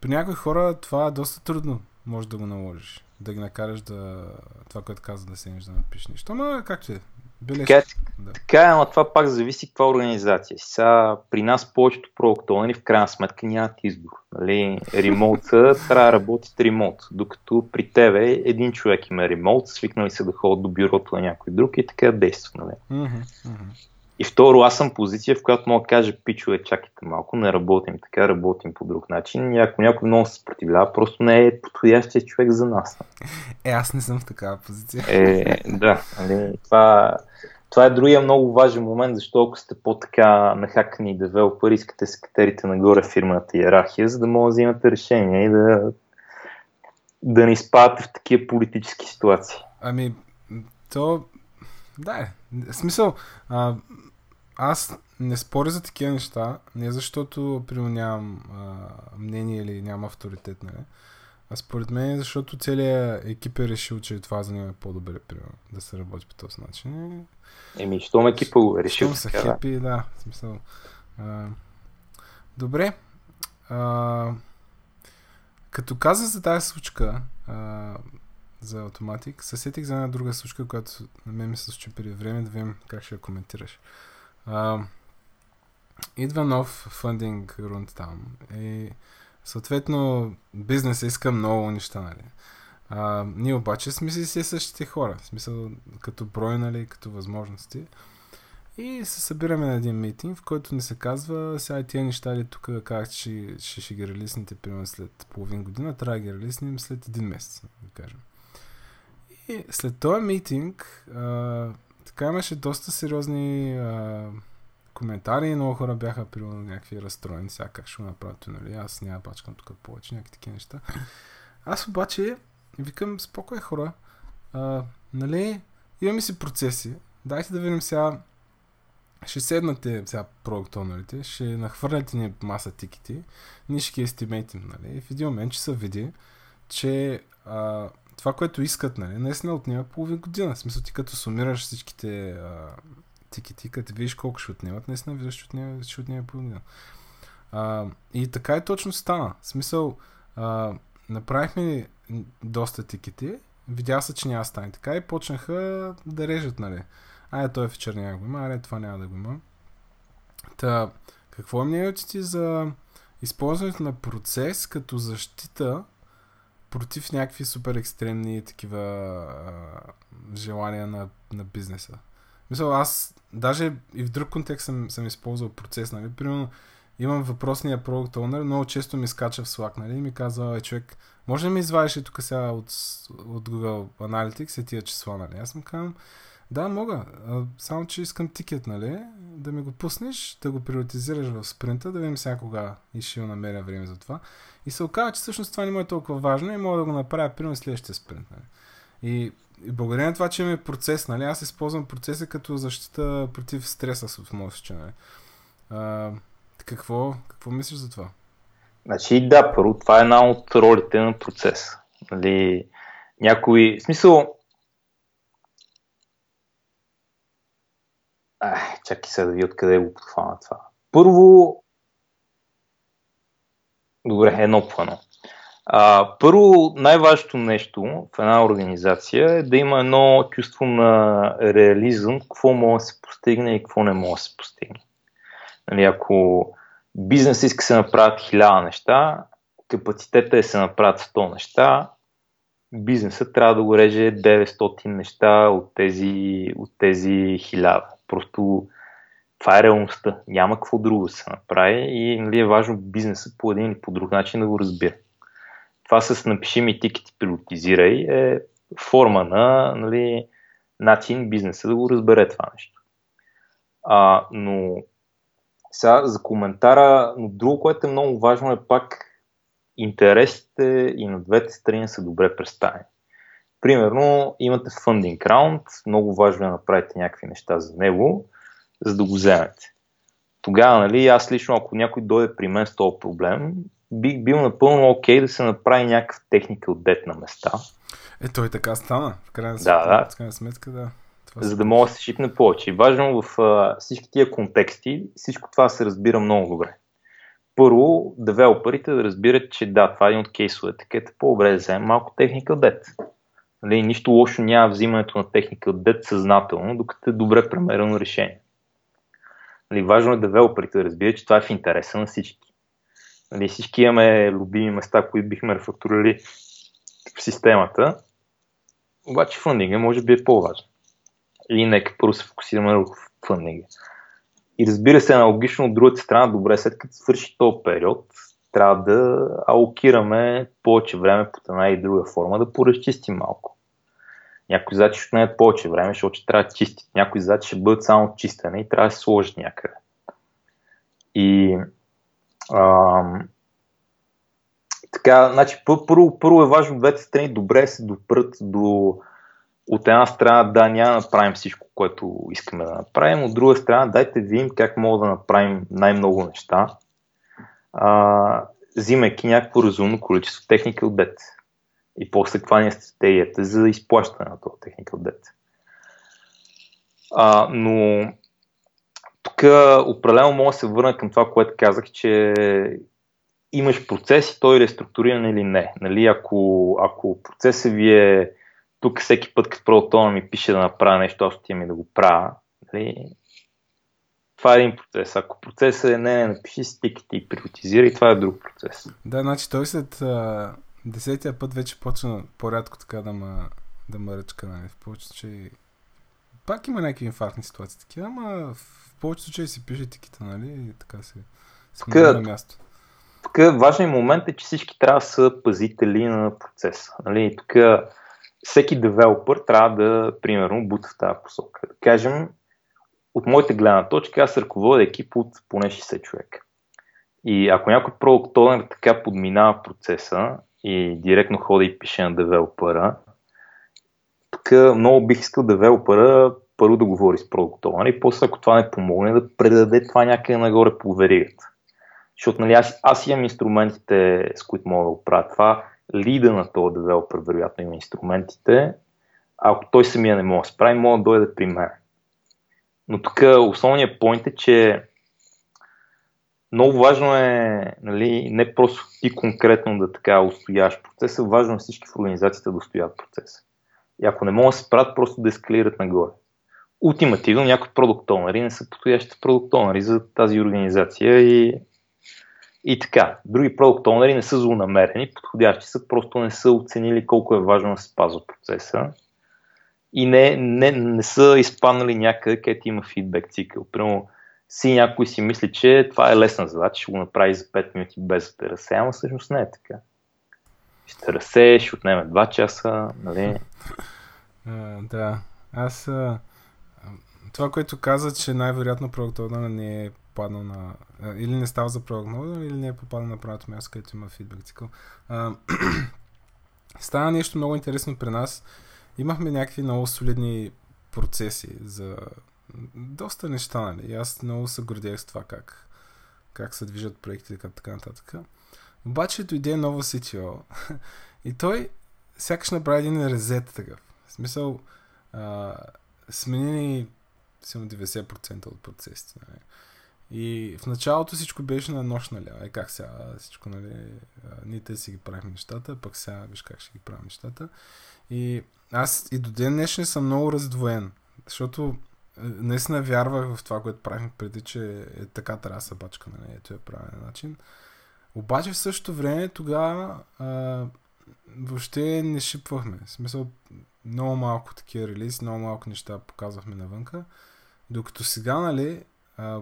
при някои хора това е доста трудно, може да го наложиш. Да ги накараш да... Това, което каза да седнеш да напишеш нещо. Ама както е. Бележка. Така, да. така е, но това пак зависи каква организация. Сега при нас повечето продуктовани в крайна сметка нямат избор. Нали? Ремоута трябва да работят ремоут, докато при тебе един човек има ремоут, свикнали се да ходят до бюрото на някой друг и така действа. Нали? Mm-hmm, mm-hmm. И второ, аз съм позиция, в която мога да кажа, пичове, чакайте малко, не работим така, работим по друг начин. И ако някой много се съпротивлява, просто не е подходящия човек за нас. Е, аз не съм в такава позиция. Е, да, нали, това, това е другия много важен момент, защото ако сте по-така нахакани девелопери, искате се катерите нагоре в фирмата иерархия, за да може да взимате решения и да, да не изпадате в такива политически ситуации. Ами, то да, е. В смисъл, а, аз не споря за такива неща, не защото, нямам а, мнение или нямам авторитет, нали? А според мен е защото целият екип е решил, че това за него е по-добре, примерно, да се работи по този начин. Еми, щом екипа го е решил. Щом са така, хепи, да. да, смисъл. А, добре. А, като каза за тази случка, а, за автоматик, се за една друга случка, която на мен ми се случи преди време, да видим как ще я коментираш. А, идва нов фандинг рунд там и съответно бизнес иска много неща, нали. А, ние обаче сме си същите хора, в смисъл като брой, нали, като възможности. И се събираме на един митинг, в който ни се казва, сега тия неща ли тук как ще, ще, ще ги релиснете примерно след половин година, трябва да ги релиснем след един месец, да кажем. И след този митинг, а, така имаше доста сериозни а, коментари. Много хора бяха при някакви разстроени, сега как ще го направят, нали? Аз няма пачкам тук повече, някакви такива неща. Аз обаче викам, спокой хора, а, нали, имаме си процеси. Дайте да видим сега ще седнате сега продукт ще нахвърляте ни маса тикети, ние ще ги естимейтим, нали? И в един момент ще се види, че а, това, което искат, нали, наистина отнема половин година. В смисъл ти като сумираш всичките тикети, като видиш колко ще отнемат, наистина виждаш, че отнема, ще отнема половин година. А, и така и точно стана. В смисъл, а, направихме доста тикети, видя се, че няма стане така и почнаха да режат, нали. Айде, той вечер няма го има, айде, това няма да го има. Та, какво е мнението ти за използването на процес като защита против някакви супер екстремни такива а, желания на, на бизнеса. Мисля, аз даже и в друг контекст съм, съм използвал процес, нали? Примерно, имам въпросния продукт owner, много често ми скача в Slack, нали? И ми казва, е, човек, може да ми извадиш тук сега от, от Google Analytics и тия числа, нали? Аз съм казвам, да, мога. Само, че искам тикет, нали? Да ми го пуснеш, да го приоритизираш в спринта, да видим сега кога и ще намеря време за това. И се оказа, че всъщност това не му е толкова важно и мога да го направя примерно следващия спринт. Нали? И, и благодарение на това, че имаме процес, нали? Аз използвам процеса като защита против стреса моят случай. Нали? А, какво, какво мислиш за това? Значи да, първо това е една от ролите на процеса. Нали, някой, в смисъл, Чакай се да ви откъде го подхвана това. Първо, добре, едно по едно. Първо, най-важното нещо в една организация е да има едно чувство на реализъм, какво може да се постигне и какво не може да се постигне. Нали, ако бизнес иска се направят хиляда неща, капацитета е да се направят 100 неща, бизнесът трябва да го реже 900 неща от тези, от тези 1000. Просто това е реалността. Няма какво друго да се направи и нали, е важно бизнесът по един или по друг начин да го разбира. Това с напиши ми тикет и пилотизирай е форма на нали, начин бизнеса да го разбере това нещо. А, но сега за коментара, но друго, което е много важно е пак интересите и на двете страни са добре представени. Примерно, имате фандинг раунд, много важно е да направите някакви неща за него, за да го вземете. Тогава, нали, аз лично, ако някой дойде при мен с този проблем, бих бил напълно окей okay да се направи някакъв техника от дет на места. Е, той така стана, в крайна сметка. Да, да. В крайна сметка, да. Това за да мога да се шипне повече. И важно в а, всички тия контексти, всичко това се разбира много добре. Първо, девелоперите да разбират, че да, това е един от кейсовете, където по-добре да вземем малко техника дет. Нали, нищо лошо няма взимането на техника дет съзнателно, докато е добре премерено решение. Нали, важно е девелоперите да разбират, че това е в интереса на всички. Нали, всички имаме любими места, които бихме рефактурили в системата, обаче фъндинга може би е по-важен. Или нека първо се фокусираме върху фъндинга. И разбира се, аналогично от другата страна, добре, след като свърши този период, трябва да алокираме повече време по една и друга форма, да поразчистим малко. Някои задачи ще отнемат повече време, защото трябва да чистят. Някои задачи ще бъдат само чистене и трябва да се сложат някъде. И ам, така, значи, първо, първо е важно двете страни добре се допрат до от една страна, да, няма да направим всичко, което искаме да направим, от друга страна, дайте видим как мога да направим най-много неща, а, взимайки някакво разумно количество техника от дете. И после каква ни е стратегията за изплащане на това техника от дете. А, но тук определено мога да се върна към това, което казах, че имаш процес и той е реструктуриран или не. Нали, ако, ако процесът ви е тук всеки път, като продуктовна ми пише да направя нещо, аз отивам и да го правя. Нали? Това е един процес. Ако процесът е не, не напиши стиките и приватизирай, това е друг процес. Да, значи той след а, десетия път вече почна по-рядко така да ма, да ма ръчка, нали? В повечето случаи пак има някакви инфарктни ситуации такива, ама в повечето случаи си пише тиките, нали? И така се тук, на място. Тук важният момент е, че всички трябва да са пазители на процеса. Нали? Тук всеки девелопър трябва да, примерно, бута в тази посока. Да кажем, от моята гледна точка, аз ръководя екип от поне 60 човека. И ако някой продукт така подминава процеса и директно ходи и пише на девелопера, тук много бих искал девелопера първо да говори с продукт и после ако това не помогне да предаде това някъде нагоре по веригата. Защото нали, аз, аз имам инструментите, с които мога да го правя това, лида на този девелопер вероятно има инструментите, ако той самия не може да справи, може да дойде при мен. Но тук основният поинт е, че много важно е нали, не просто ти конкретно да така устояваш процеса, важно е всички в организацията да устоят процеса. И ако не могат да се правят, просто да ескалират нагоре. Ултимативно някои продуктонери не са подходящите продуктонери за тази организация и и така, други продукт онери не са злонамерени, подходящи са, просто не са оценили колко е важно да се спазва процеса и не, не, не са изпаднали някъде, където има фидбек цикъл. Примерно, си някой си мисли, че това е лесна задача, ще го направи за 5 минути без да разсе, ама всъщност не е така. Ще разсе, ще отнеме 2 часа, нали? Uh, да, аз uh, това, което каза, че най-вероятно продукт не е попаднал на... Или не става за прогноза, или не е попаднал на правилното място, където има фидбек цикъл. стана нещо много интересно при нас. Имахме някакви много солидни процеси за доста неща, нали? Аз много се гордех с това как, как се движат проектите и така нататък. Обаче дойде нова CTO и той сякаш направи един резет такъв. В смисъл, а, смени 90% от процесите. Нали? И в началото всичко беше на нощ, нали? Е, как сега всичко, нали? Ние те си ги правим нещата, пък сега виж как ще ги правим нещата. И аз и до ден днешен съм много раздвоен, защото е, наистина вярвах в това, което правим преди, че е така трябва да се бачка, нали? Ето е правилен начин. Обаче в същото време тогава въобще не шипвахме. В смисъл, много малко такива релиз, много малко неща показвахме навънка. Докато сега, нали, а,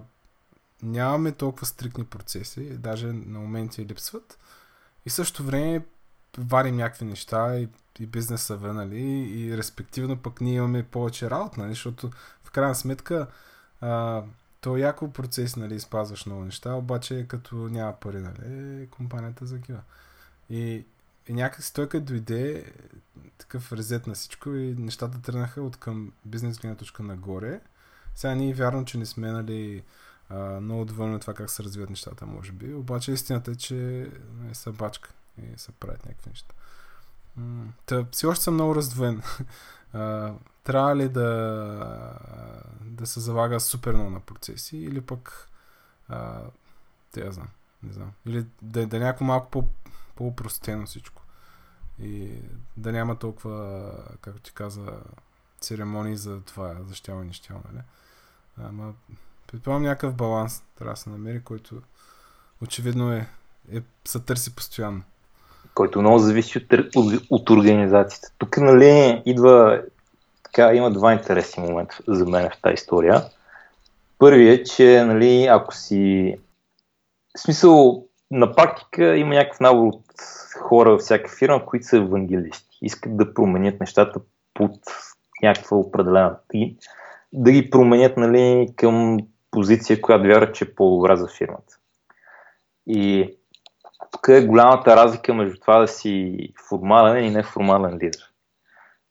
нямаме толкова стрикни процеси, даже на моменти липсват. И също време варим някакви неща и, и бизнеса вън, нали, и респективно пък ние имаме повече работа, нали, защото в крайна сметка а, то е яко процес, нали, спазваш много неща, обаче като няма пари, нали, компанията загива. И, и някакси той като дойде такъв резет на всичко и нещата тръгнаха от към бизнес гледна точка нагоре. Сега ние вярно, че не сме, нали, много доволни от това как се развиват нещата, може би. Обаче истината е, че не са бачка и се правят някакви неща. Та, си още съм много раздвоен. трябва ли да, да се залага супер много на процеси или пък те я знам, не знам. Или да, да е някакво малко по, по-упростено всичко. И да няма толкова, както ти каза, церемонии за това, за щяло и нещяло, нали? Ама, предполагам някакъв баланс трябва да се намери, който очевидно е, е се търси постоянно. Който много зависи от, от, от организацията. Тук, нали, идва така, има два интересни момента за мен в тази история. Първият е, че нали, ако си... В смисъл, на практика има някакъв набор от хора във всяка фирма, които са евангелисти. Искат да променят нещата под някаква определена и да ги променят нали, към позиция, която вярват, че е по-добра за фирмата. И тук е голямата разлика между това да си формален и неформален лидер.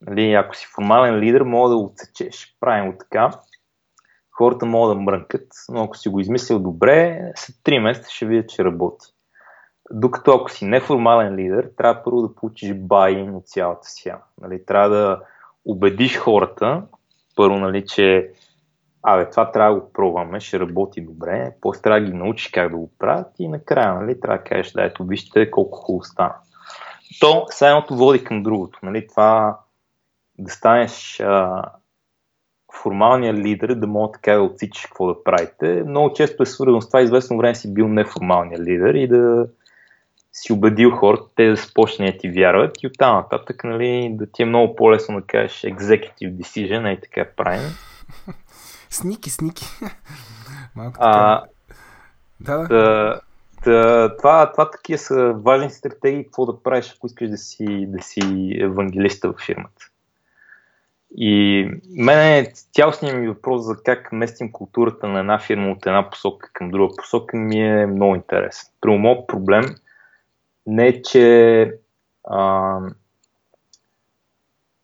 Нали, ако си формален лидер, мога да го отсечеш. Правим го така. Хората могат да мрънкат, но ако си го измислил добре, след 3 месеца ще видят, че работи. Докато ако си неформален лидер, трябва първо да получиш байн от цялата схема. Нали, трябва да убедиш хората, първо, нали, че абе, това трябва да го пробваме, ще работи добре, после трябва да ги научиш как да го правят и накрая, нали, трябва да кажеш, да, ето, вижте колко хубаво стана. То, едното води към другото. Нали, това да станеш а, формалния лидер, да мога така да отсичаш какво да правите. Много често е свързано с това, известно време си бил неформалния лидер и да си убедил хората, те да започнат да ти вярват и оттам нататък нали, да ти е много по-лесно да кажеш executive decision, и така правим. Сники, сники. Малко така. А, да, да. да това, това такива са важни стратегии, какво да правиш, ако искаш да си, да си евангелиста в фирмата. И мене цялостният ми въпрос за как местим културата на една фирма от една посока към друга посока ми е много интересен. При моят проблем не е, че а,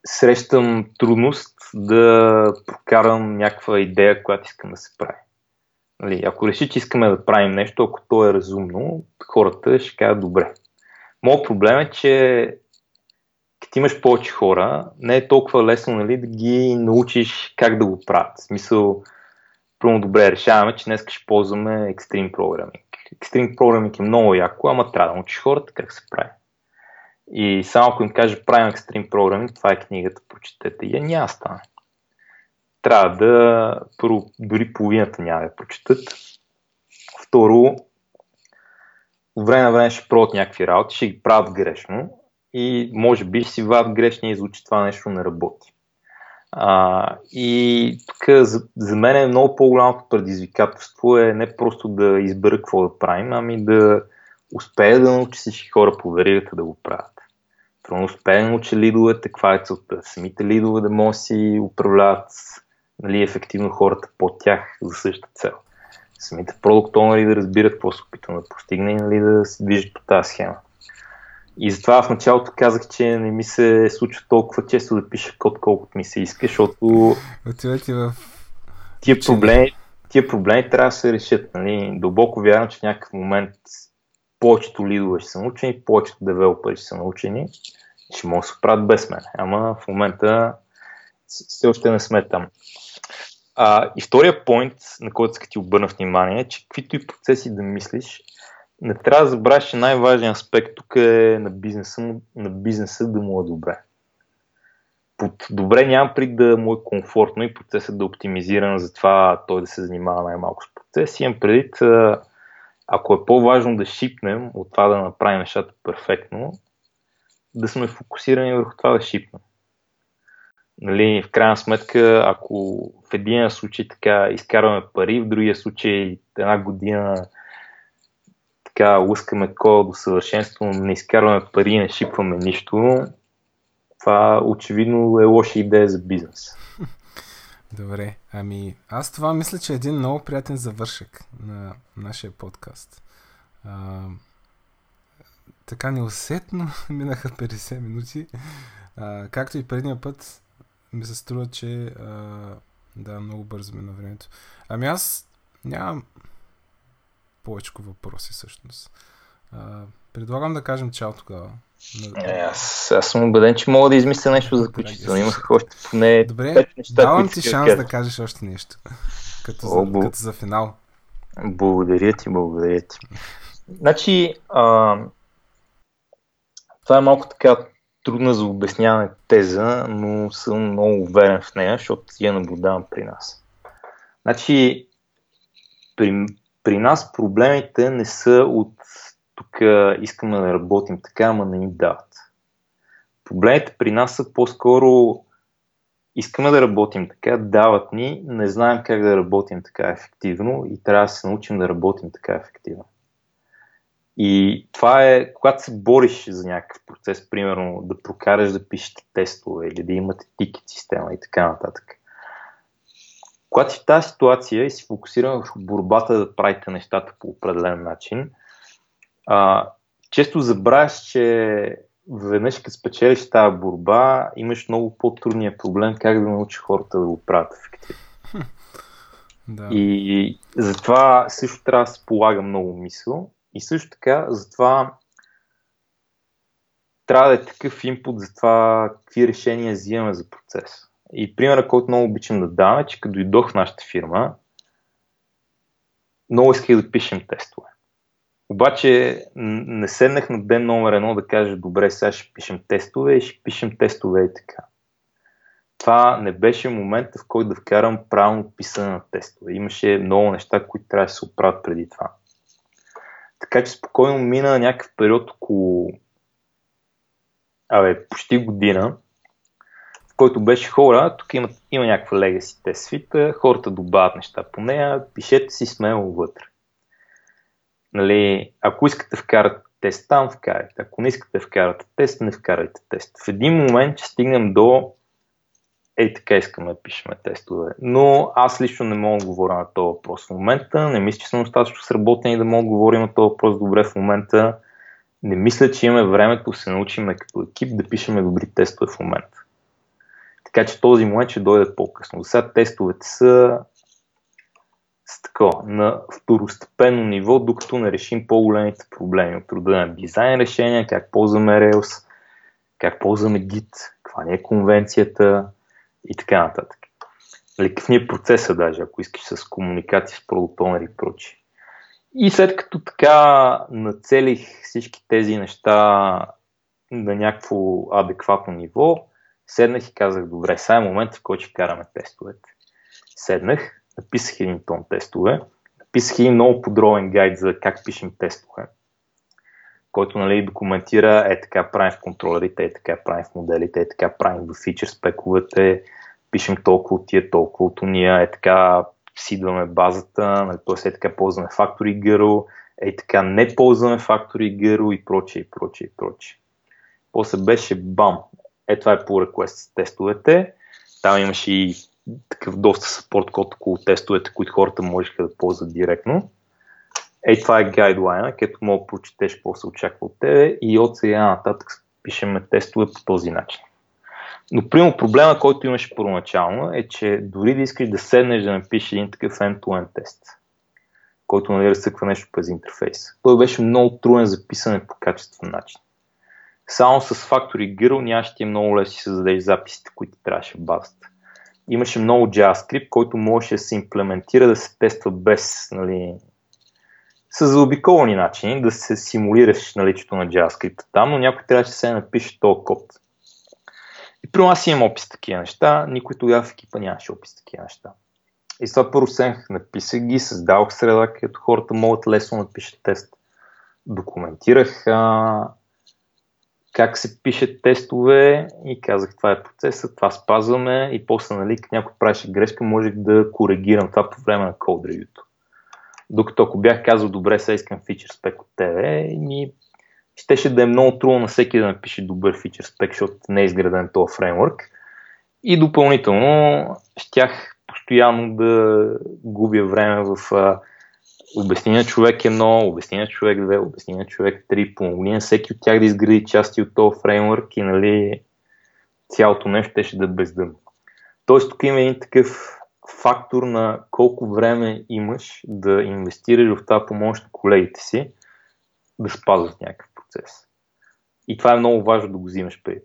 срещам трудност да прокарам някаква идея, която искам да се прави. Нали, ако реши, че искаме да правим нещо, ако то е разумно, хората ще кажат добре. Моят проблем е, че като имаш повече хора, не е толкова лесно нали, да ги научиш как да го правят. В смисъл, първо добре, решаваме, че днес ще ползваме Extreme Programming. Extreme Programming е много яко, ама трябва да научиш хората как се прави. И само ако им кажа правим Extreme Programming, това е книгата, прочетете. И няма стане. Трябва да, първо, дори половината няма да прочетат. Второ, време на време ще пробват някакви работи, ще ги правят грешно и може би си вадят грешния извод, че това нещо не работи. А, и тук за, за мен е много по-голямото предизвикателство е не просто да избера какво да правим, ами да успея да научи всички хора по веригата да го правят. Трудно успея да научи лидовете, каква е целта. Самите лидове да могат да си управляват нали, ефективно хората по тях за същата цел. Самите продукт да разбират какво се опитвам да постигне и нали, да се движат по тази схема. И затова в началото казах, че не ми се случва толкова често да пиша код, колкото ми се иска, защото в... тия проблеми, тия проблеми трябва да се решат. Нали? Дълбоко вярвам, че в някакъв момент повечето лидове ще са научени, повечето девелопери ще са научени, ще могат да се правят без мен. Ама в момента все още не сме там. А, и втория поинт, на който иска ти обърна внимание, е, че каквито и процеси да мислиш, не трябва да забравяш, че най-важният аспект тук е на бизнеса, на бизнеса да му е добре. Под добре нямам при да му е комфортно и процесът да е оптимизиран, затова той да се занимава най-малко с процеси. Имам предвид, ако е по-важно да шипнем от това да направим нещата перфектно, да сме фокусирани върху това да шипнем. Нали, в крайна сметка, ако в един случай така изкарваме пари, в другия случай една година така лъскаме кода до съвършенство, не изкарваме пари не шипваме нищо, това очевидно е лоша идея за бизнес. Добре, ами аз това мисля, че е един много приятен завършък на нашия подкаст. А, така неусетно минаха 50 минути. А, както и предния път, ми се струва, че а, да, много бързо мина времето. Ами аз нямам повече въпроси всъщност. А, предлагам да кажем чао тогава. Е, аз, аз съм убеден, че мога да измисля нещо за заключително. Имах още поне Добре, неща, давам ти шанс да, кажеш още нещо. Като, О, за, като за финал. Благодаря ти, благодаря ти. Значи, а, това е малко така трудна за обясняване теза, но съм много уверен в нея, защото я наблюдавам при нас. Значи, при, при нас проблемите не са от тук искаме да работим така, ама не ни дават. Проблемите при нас са по-скоро искаме да работим така, дават ни, не знаем как да работим така ефективно и трябва да се научим да работим така ефективно. И това е, когато се бориш за някакъв процес, примерно да прокараш да пишете тестове или да имате тикет система и така нататък. Когато си в тази ситуация и си фокусиран в борбата да правите нещата по определен начин, а, често забравяш, че веднъж като спечелиш тази борба, имаш много по-трудния проблем как да научиш хората да го правят ефективно. Да. И затова също трябва да се полага много мисъл. И също така, затова трябва да е такъв инпут за това какви решения взимаме за процес. И примера, който много обичам да давам е, че като дойдох в нашата фирма, много исках да пишем тестове. Обаче не седнах на ден номер едно да кажа, добре, сега ще пишем тестове и ще пишем тестове и така. Това не беше момента, в който да вкарам правилно писане на тестове. Имаше много неща, които трябва да се оправят преди това. Така че спокойно мина някакъв период около абе, почти година, в който беше хора, тук има, има някаква legacy тест свита, хората добавят неща по нея, пишете си смело вътре. Нали, ако искате вкарате тест, там вкарайте. Ако не искате вкарате тест, не вкарайте тест. В един момент ще стигнем до ей така искаме да пишем тестове. Но аз лично не мога да говоря на този въпрос в момента. Не мисля, че съм достатъчно сработен и да мога да говорим на този въпрос добре в момента. Не мисля, че имаме времето да се научим като екип да пишеме добри тестове в момента. Така че този момент ще дойде по-късно. За сега тестовете са с такова, на второстепенно ниво, докато не решим по-големите проблеми от рода на дизайн решения, как ползваме Rails, как ползваме Git, каква ни е конвенцията и така нататък. Нали, какъв ни е процеса даже, ако искаш с комуникация с продуктонери и прочи. И след като така нацелих всички тези неща на някакво адекватно ниво, седнах и казах, добре, сега е момент, в който ще караме тестовете. Седнах, написах един тон тестове, написах един много подробен гайд за как пишем тестове, който нали, документира е така правим в контролерите, е така правим в моделите, е така правим в фичър спековете, пишем толкова от тия, толкова от уния, е така сидваме базата, нали, т.е. е така ползваме Factory Girl, е така не ползваме Factory Girl и прочее, и прочее, и прочее. После беше бам. Е, това е по request тестовете. Там имаше и такъв доста съпорт код около тестовете, които хората можеха да ползват директно. Ей, това е гайдлайна, където мога да прочетеш какво се очаква от тебе и от сега нататък пишеме тестове по този начин. Но, примерно, проблема, който имаше първоначално е, че дори да искаш да седнеш да напишеш един такъв end-to-end тест, който нали разсъква нещо през интерфейс. Той беше много труден за писане по качествен начин. Само с Factory Girl нямаше ти е много лесно си създадеш записите, които трябваше в базата имаше много JavaScript, който можеше да се имплементира, да се тества без, нали, с заобиколни начини, да се симулираш наличието на JavaScript там, но някой трябваше да се напише този код. И при аз имам опис такива неща, никой тогава в екипа нямаше опис такива неща. И това първо сенах, написах ги, създавах среда, където хората могат лесно да напишат тест. Документирах а, как се пише тестове и казах това е процесът, това спазваме и после, нали, някой правеше грешка, можех да коригирам това по време на код ревюто. Докато ако бях казал, добре, сега искам фичър спек от тебе, ми щеше да е много трудно на всеки да напише добър фичър спек, защото не е изграден този фреймворк. И допълнително щях постоянно да губя време в обясни на човек едно, обясни на човек две, обясни на човек три, помогни на всеки от тях да изгради части от този фреймворк и нали, цялото нещо ще да е бездъмно. Тоест тук има един такъв фактор на колко време имаш да инвестираш в това помощ на колегите си да спазват някакъв процес. И това е много важно да го взимаш пред.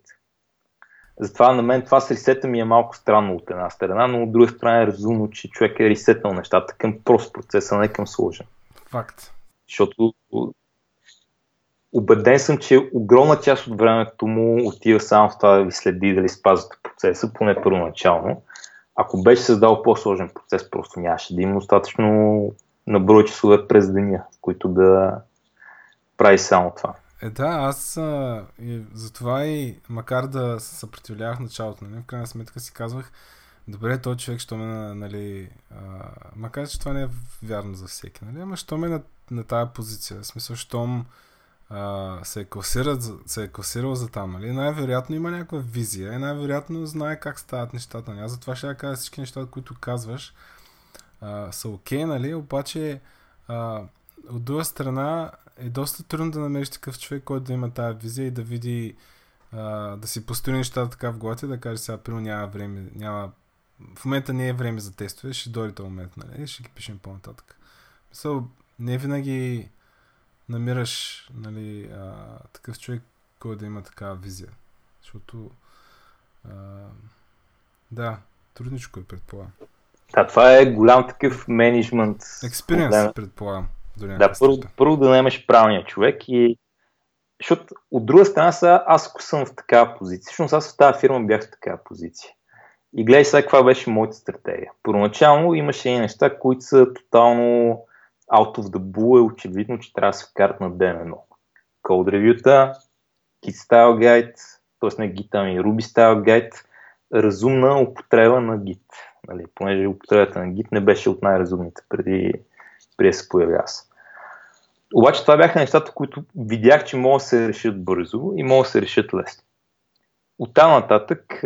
Затова на мен това с ресета ми е малко странно от една страна, но от друга страна е разумно, че човек е ресетнал нещата към прост процеса, не към сложен. Факт. Защото убеден съм, че огромна част от времето му отива само в това да ви следи дали спазвате процеса, поне първоначално. Ако беше създал по-сложен процес, просто нямаше да има достатъчно наброй часове през деня, които да прави само това. Е, да, аз и затова и макар да се съпротивлявах началото, нали, в крайна сметка си казвах, добре, този човек, що ме, нали, а, макар че това не е вярно за всеки, нали, ама що ме на, на тая позиция, в смисъл, щом се, е се е класирал за там, нали, най-вероятно има някаква визия и най-вероятно знае как стават нещата. Нали. Аз затова ще кажа всички неща, които казваш, а, са окей, okay, нали, обаче а, от друга страна е доста трудно да намериш такъв човек, който да има тази визия и да види, а, да си построи нещата така в главата и да каже сега, примерно няма време, няма... В момента не е време за тестове, ще дойде този момент, нали? Ще ги пишем по-нататък. Мисъл, не винаги намираш нали, а, такъв човек, който да има такава визия. Защото а, да, трудничко е, предполагам. Да, това е голям такъв менеджмент. Експириенс, предполагам. Да, първо, първо да намеш правилния човек и защото от друга страна са, аз ако съм в такава позиция, всъщност аз в тази фирма бях в такава позиция. И гледай сега каква беше моята стратегия. Първоначално имаше и неща, които са тотално out of the blue, е очевидно, че трябва да се вкарат на ден едно. Code review Git Style Guide, т.е. не Git, ами Ruby Style Guide, разумна употреба на Git. Нали, понеже употребата на Git не беше от най-разумните преди преди да се появи аз. Обаче това бяха нещата, които видях, че могат да се решат бързо и могат да се решат лесно. От там нататък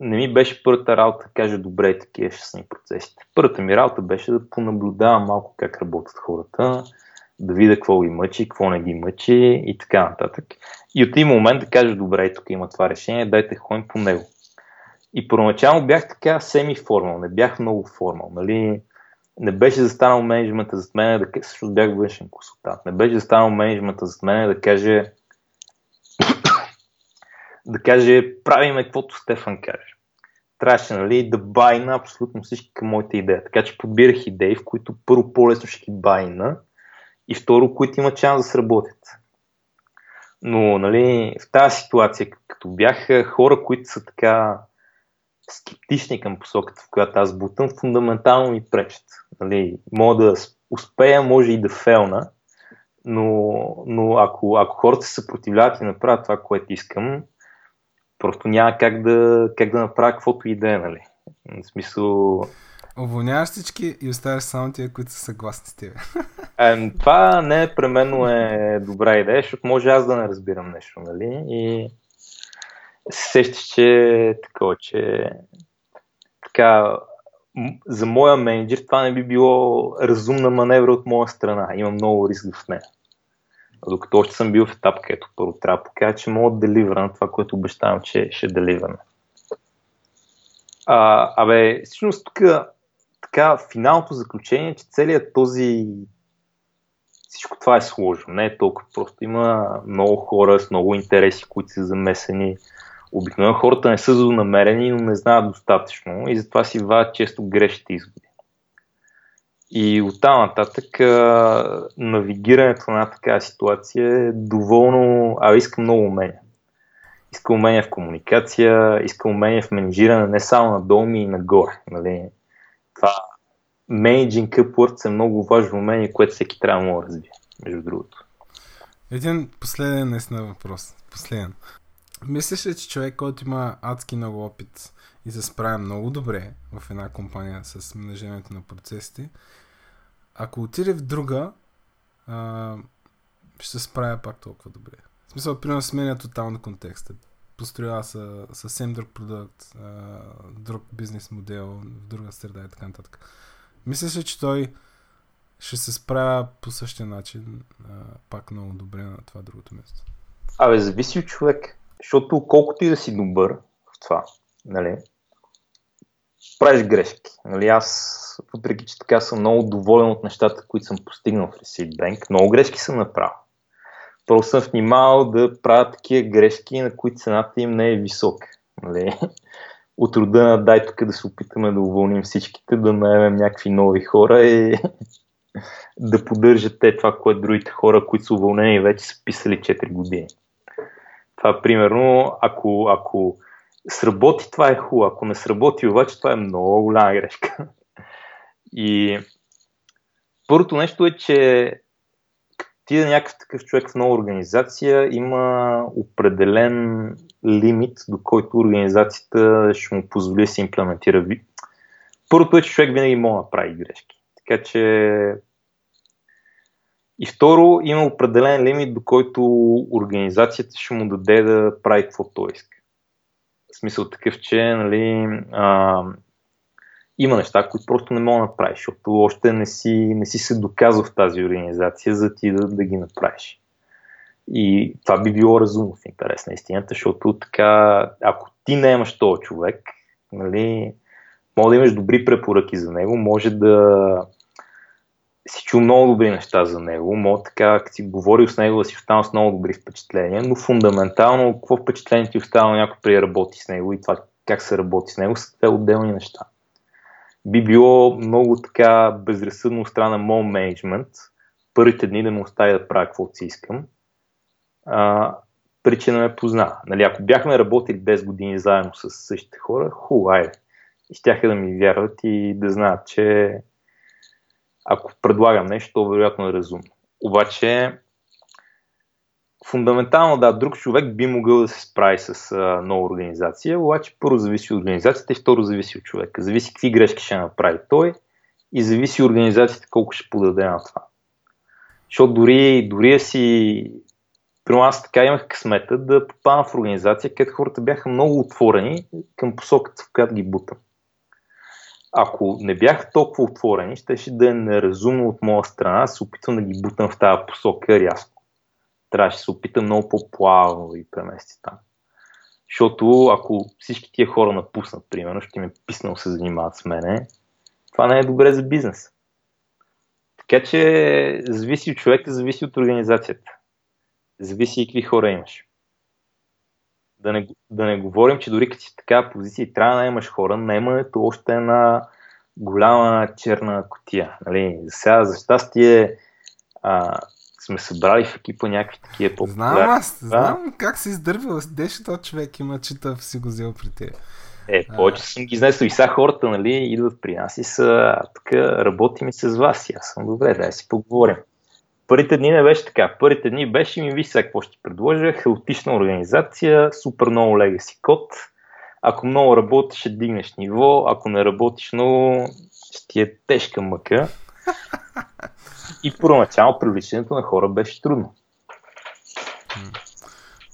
не ми беше първата работа да кажа добре, такива ще са ни процесите. Първата ми работа беше да понаблюдавам малко как работят хората, да видя какво ги мъчи, какво не ги мъчи и така нататък. И от един момент да кажа, добре, тук има това решение, дайте ходим по него. И първоначално бях така семи-формал, не бях много формал. Нали? Не беше застанал менеджмента зад мен да също бях външен консултант, не беше застанал менеджмента зад мен да каже да каже правиме каквото Стефан каже. Трябваше нали, да байна абсолютно всички към моите идеи. Така че подбирах идеи, в които първо по-лесно ще ги байна и второ, които имат шанс да сработят. Но нали, в тази ситуация, като бяха хора, които са така скептични към посоката, в която аз бутам, фундаментално ми пречат. Нали, мога да успея, може и да фелна, но, но ако, ако хората се съпротивляват и направят това, което искам, просто няма как да, как да направя каквото и да е, нали. В смисъл... Уволняваш всички и оставяш само тия, които са съгласни с теб. Е, това не непременно е добра идея, защото може аз да не разбирам нещо, нали? И се сещаш, че такова, че така, за моя менеджер това не би било разумна маневра от моя страна. Има много риск в нея. Докато още съм бил в етап, където първо трябва да покажа, че мога да деливра на това, което обещавам, че ще деливрам. А, абе, всъщност тук така финалното заключение, че целият този всичко това е сложно. Не е толкова просто. Има много хора с много интереси, които са замесени обикновено хората не са злонамерени, но не знаят достатъчно и затова си вадят често грешните изводи. И оттам нататък а, навигирането на такава ситуация е доволно, а иска много умения. Иска умения в комуникация, иска умения в менеджиране не само надолу, но и нагоре. Нали? Това менеджинг upwards е много важно умение, което всеки трябва да развие, между другото. Един последен наистина въпрос. Последен. Мислиш ли, че човек, който има адски много опит и се справя много добре в една компания с менажирането на процесите, ако отиде в друга, а, ще се справя пак толкова добре. В смисъл, примерно, сменя тотално контекста. Построява са съвсем друг продукт, а, друг бизнес модел, в друга среда и така нататък. Мислиш ли, че той ще се справя по същия начин а, пак много добре на това другото место? Абе, зависи от човек. Защото колкото и да си добър в това, нали, правиш грешки. Нали, аз, въпреки че така съм много доволен от нещата, които съм постигнал в Receipt Bank, много грешки съм направил. Просто съм внимавал да правя такива грешки, на които цената им не е висока. Нали? От рода на дай тук да се опитаме да уволним всичките, да наемем някакви нови хора и да поддържат те това, което другите хора, които са уволнени, вече са писали 4 години. Това примерно, ако, ако сработи, това е хубаво. Ако не сработи, обаче това е много голяма грешка. И първото нещо е, че ти да някакъв такъв човек в нова организация има определен лимит, до който организацията ще му позволи да се имплементира. Първото е, че човек винаги може да прави грешки. Така че и второ, има определен лимит, до който организацията ще му даде да прави каквото иска. В смисъл такъв, че нали, а, има неща, които просто не мога да направиш, защото още не си, не си се доказал в тази организация, за ти да, да ги направиш. И това би било разумно в интерес на истината, защото така, ако ти не имаш този човек, нали, може да имаш добри препоръки за него, може да си чул много добри неща за него, мога така, като си говорил с него, да си останал с много добри впечатления, но фундаментално какво впечатление ти остава някой при работи с него и това как се работи с него са две отделни неща. Би било много така безразсъдно страна моят менеджмент първите дни да му оставя да правя каквото си искам, а, причина ме позна. Нали, ако бяхме работили 10 години заедно с същите хора, хубаво, айде. И щяха да ми вярват и да знаят, че ако предлагам нещо, то вероятно е разумно. Обаче, фундаментално, да, друг човек би могъл да се справи с а, нова организация, обаче първо зависи от организацията и второ зависи от човека. Зависи какви грешки ще направи той и зависи организацията колко ще подаде на това. Защото дори, дори си при аз така имах късмета да попадам в организация, където хората бяха много отворени към посоката, в която ги бутам ако не бях толкова отворени, ще, ще да е неразумно от моя страна, се опитвам да ги бутам в тази посока рязко. Трябваше да се опитам много по-плавно да ги премести там. Защото ако всички тия хора напуснат, примерно, ще ми писнал се занимават с мене, това не е добре за бизнес. Така че зависи от човека, зависи от организацията. Зависи и какви хора имаш. Да не, да не говорим, че дори като си в такава позиция и трябва да имаш хора, наемането още е една голяма черна котия. Нали? За сега, за щастие, а, сме събрали в екипа някакви такива по Знам аз, знам как се издървил. Деше този човек има читав си го взел при теб. Е, повече съм ги изнесъл и сега хората, нали, идват при нас и са, тук работим и с вас и аз съм добре, дай си поговорим. Първите дни не беше така. Първите дни беше ми виж сега какво ще ти предложа. Хаотична организация, супер много легаси код. Ако много работиш, ще дигнеш ниво. Ако не работиш много, ще ти е тежка мъка. И първоначално привличането на хора беше трудно.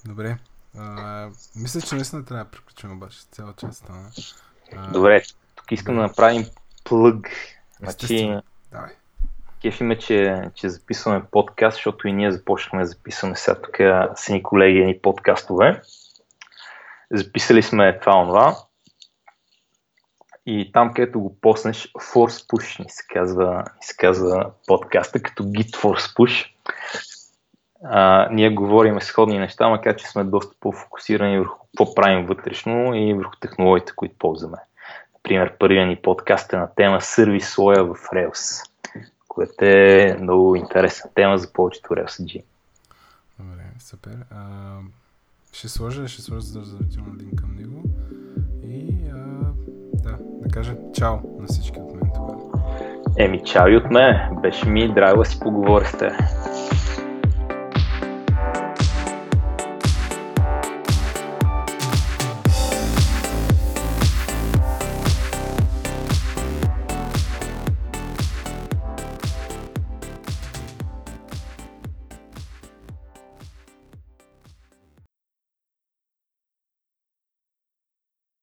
Добре. А, мисля, че наистина трябва да приключим обаче цяла част. А... Добре, тук искам да направим плъг. Значи, Давай кефи ме, че, че записваме подкаст, защото и ние започнахме да записваме сега тук с ни колеги ни подкастове. Записали сме това онова. И там, където го поснеш, Force Push ни се казва, ни се казва подкаста, като Git Force Push. А, ние говорим сходни неща, макар че сме доста по-фокусирани върху какво правим вътрешно и върху технологиите, които ползваме. Например, първият ни подкаст е на тема сервис слоя в Rails което е много интересна тема за повечето RLCG. Добре, супер. А, ще сложа, ще сложа задължително линк към него и а, да, да кажа чао на всички от мен тогава. Еми, чао и от мен. Беше ми драго да си теб.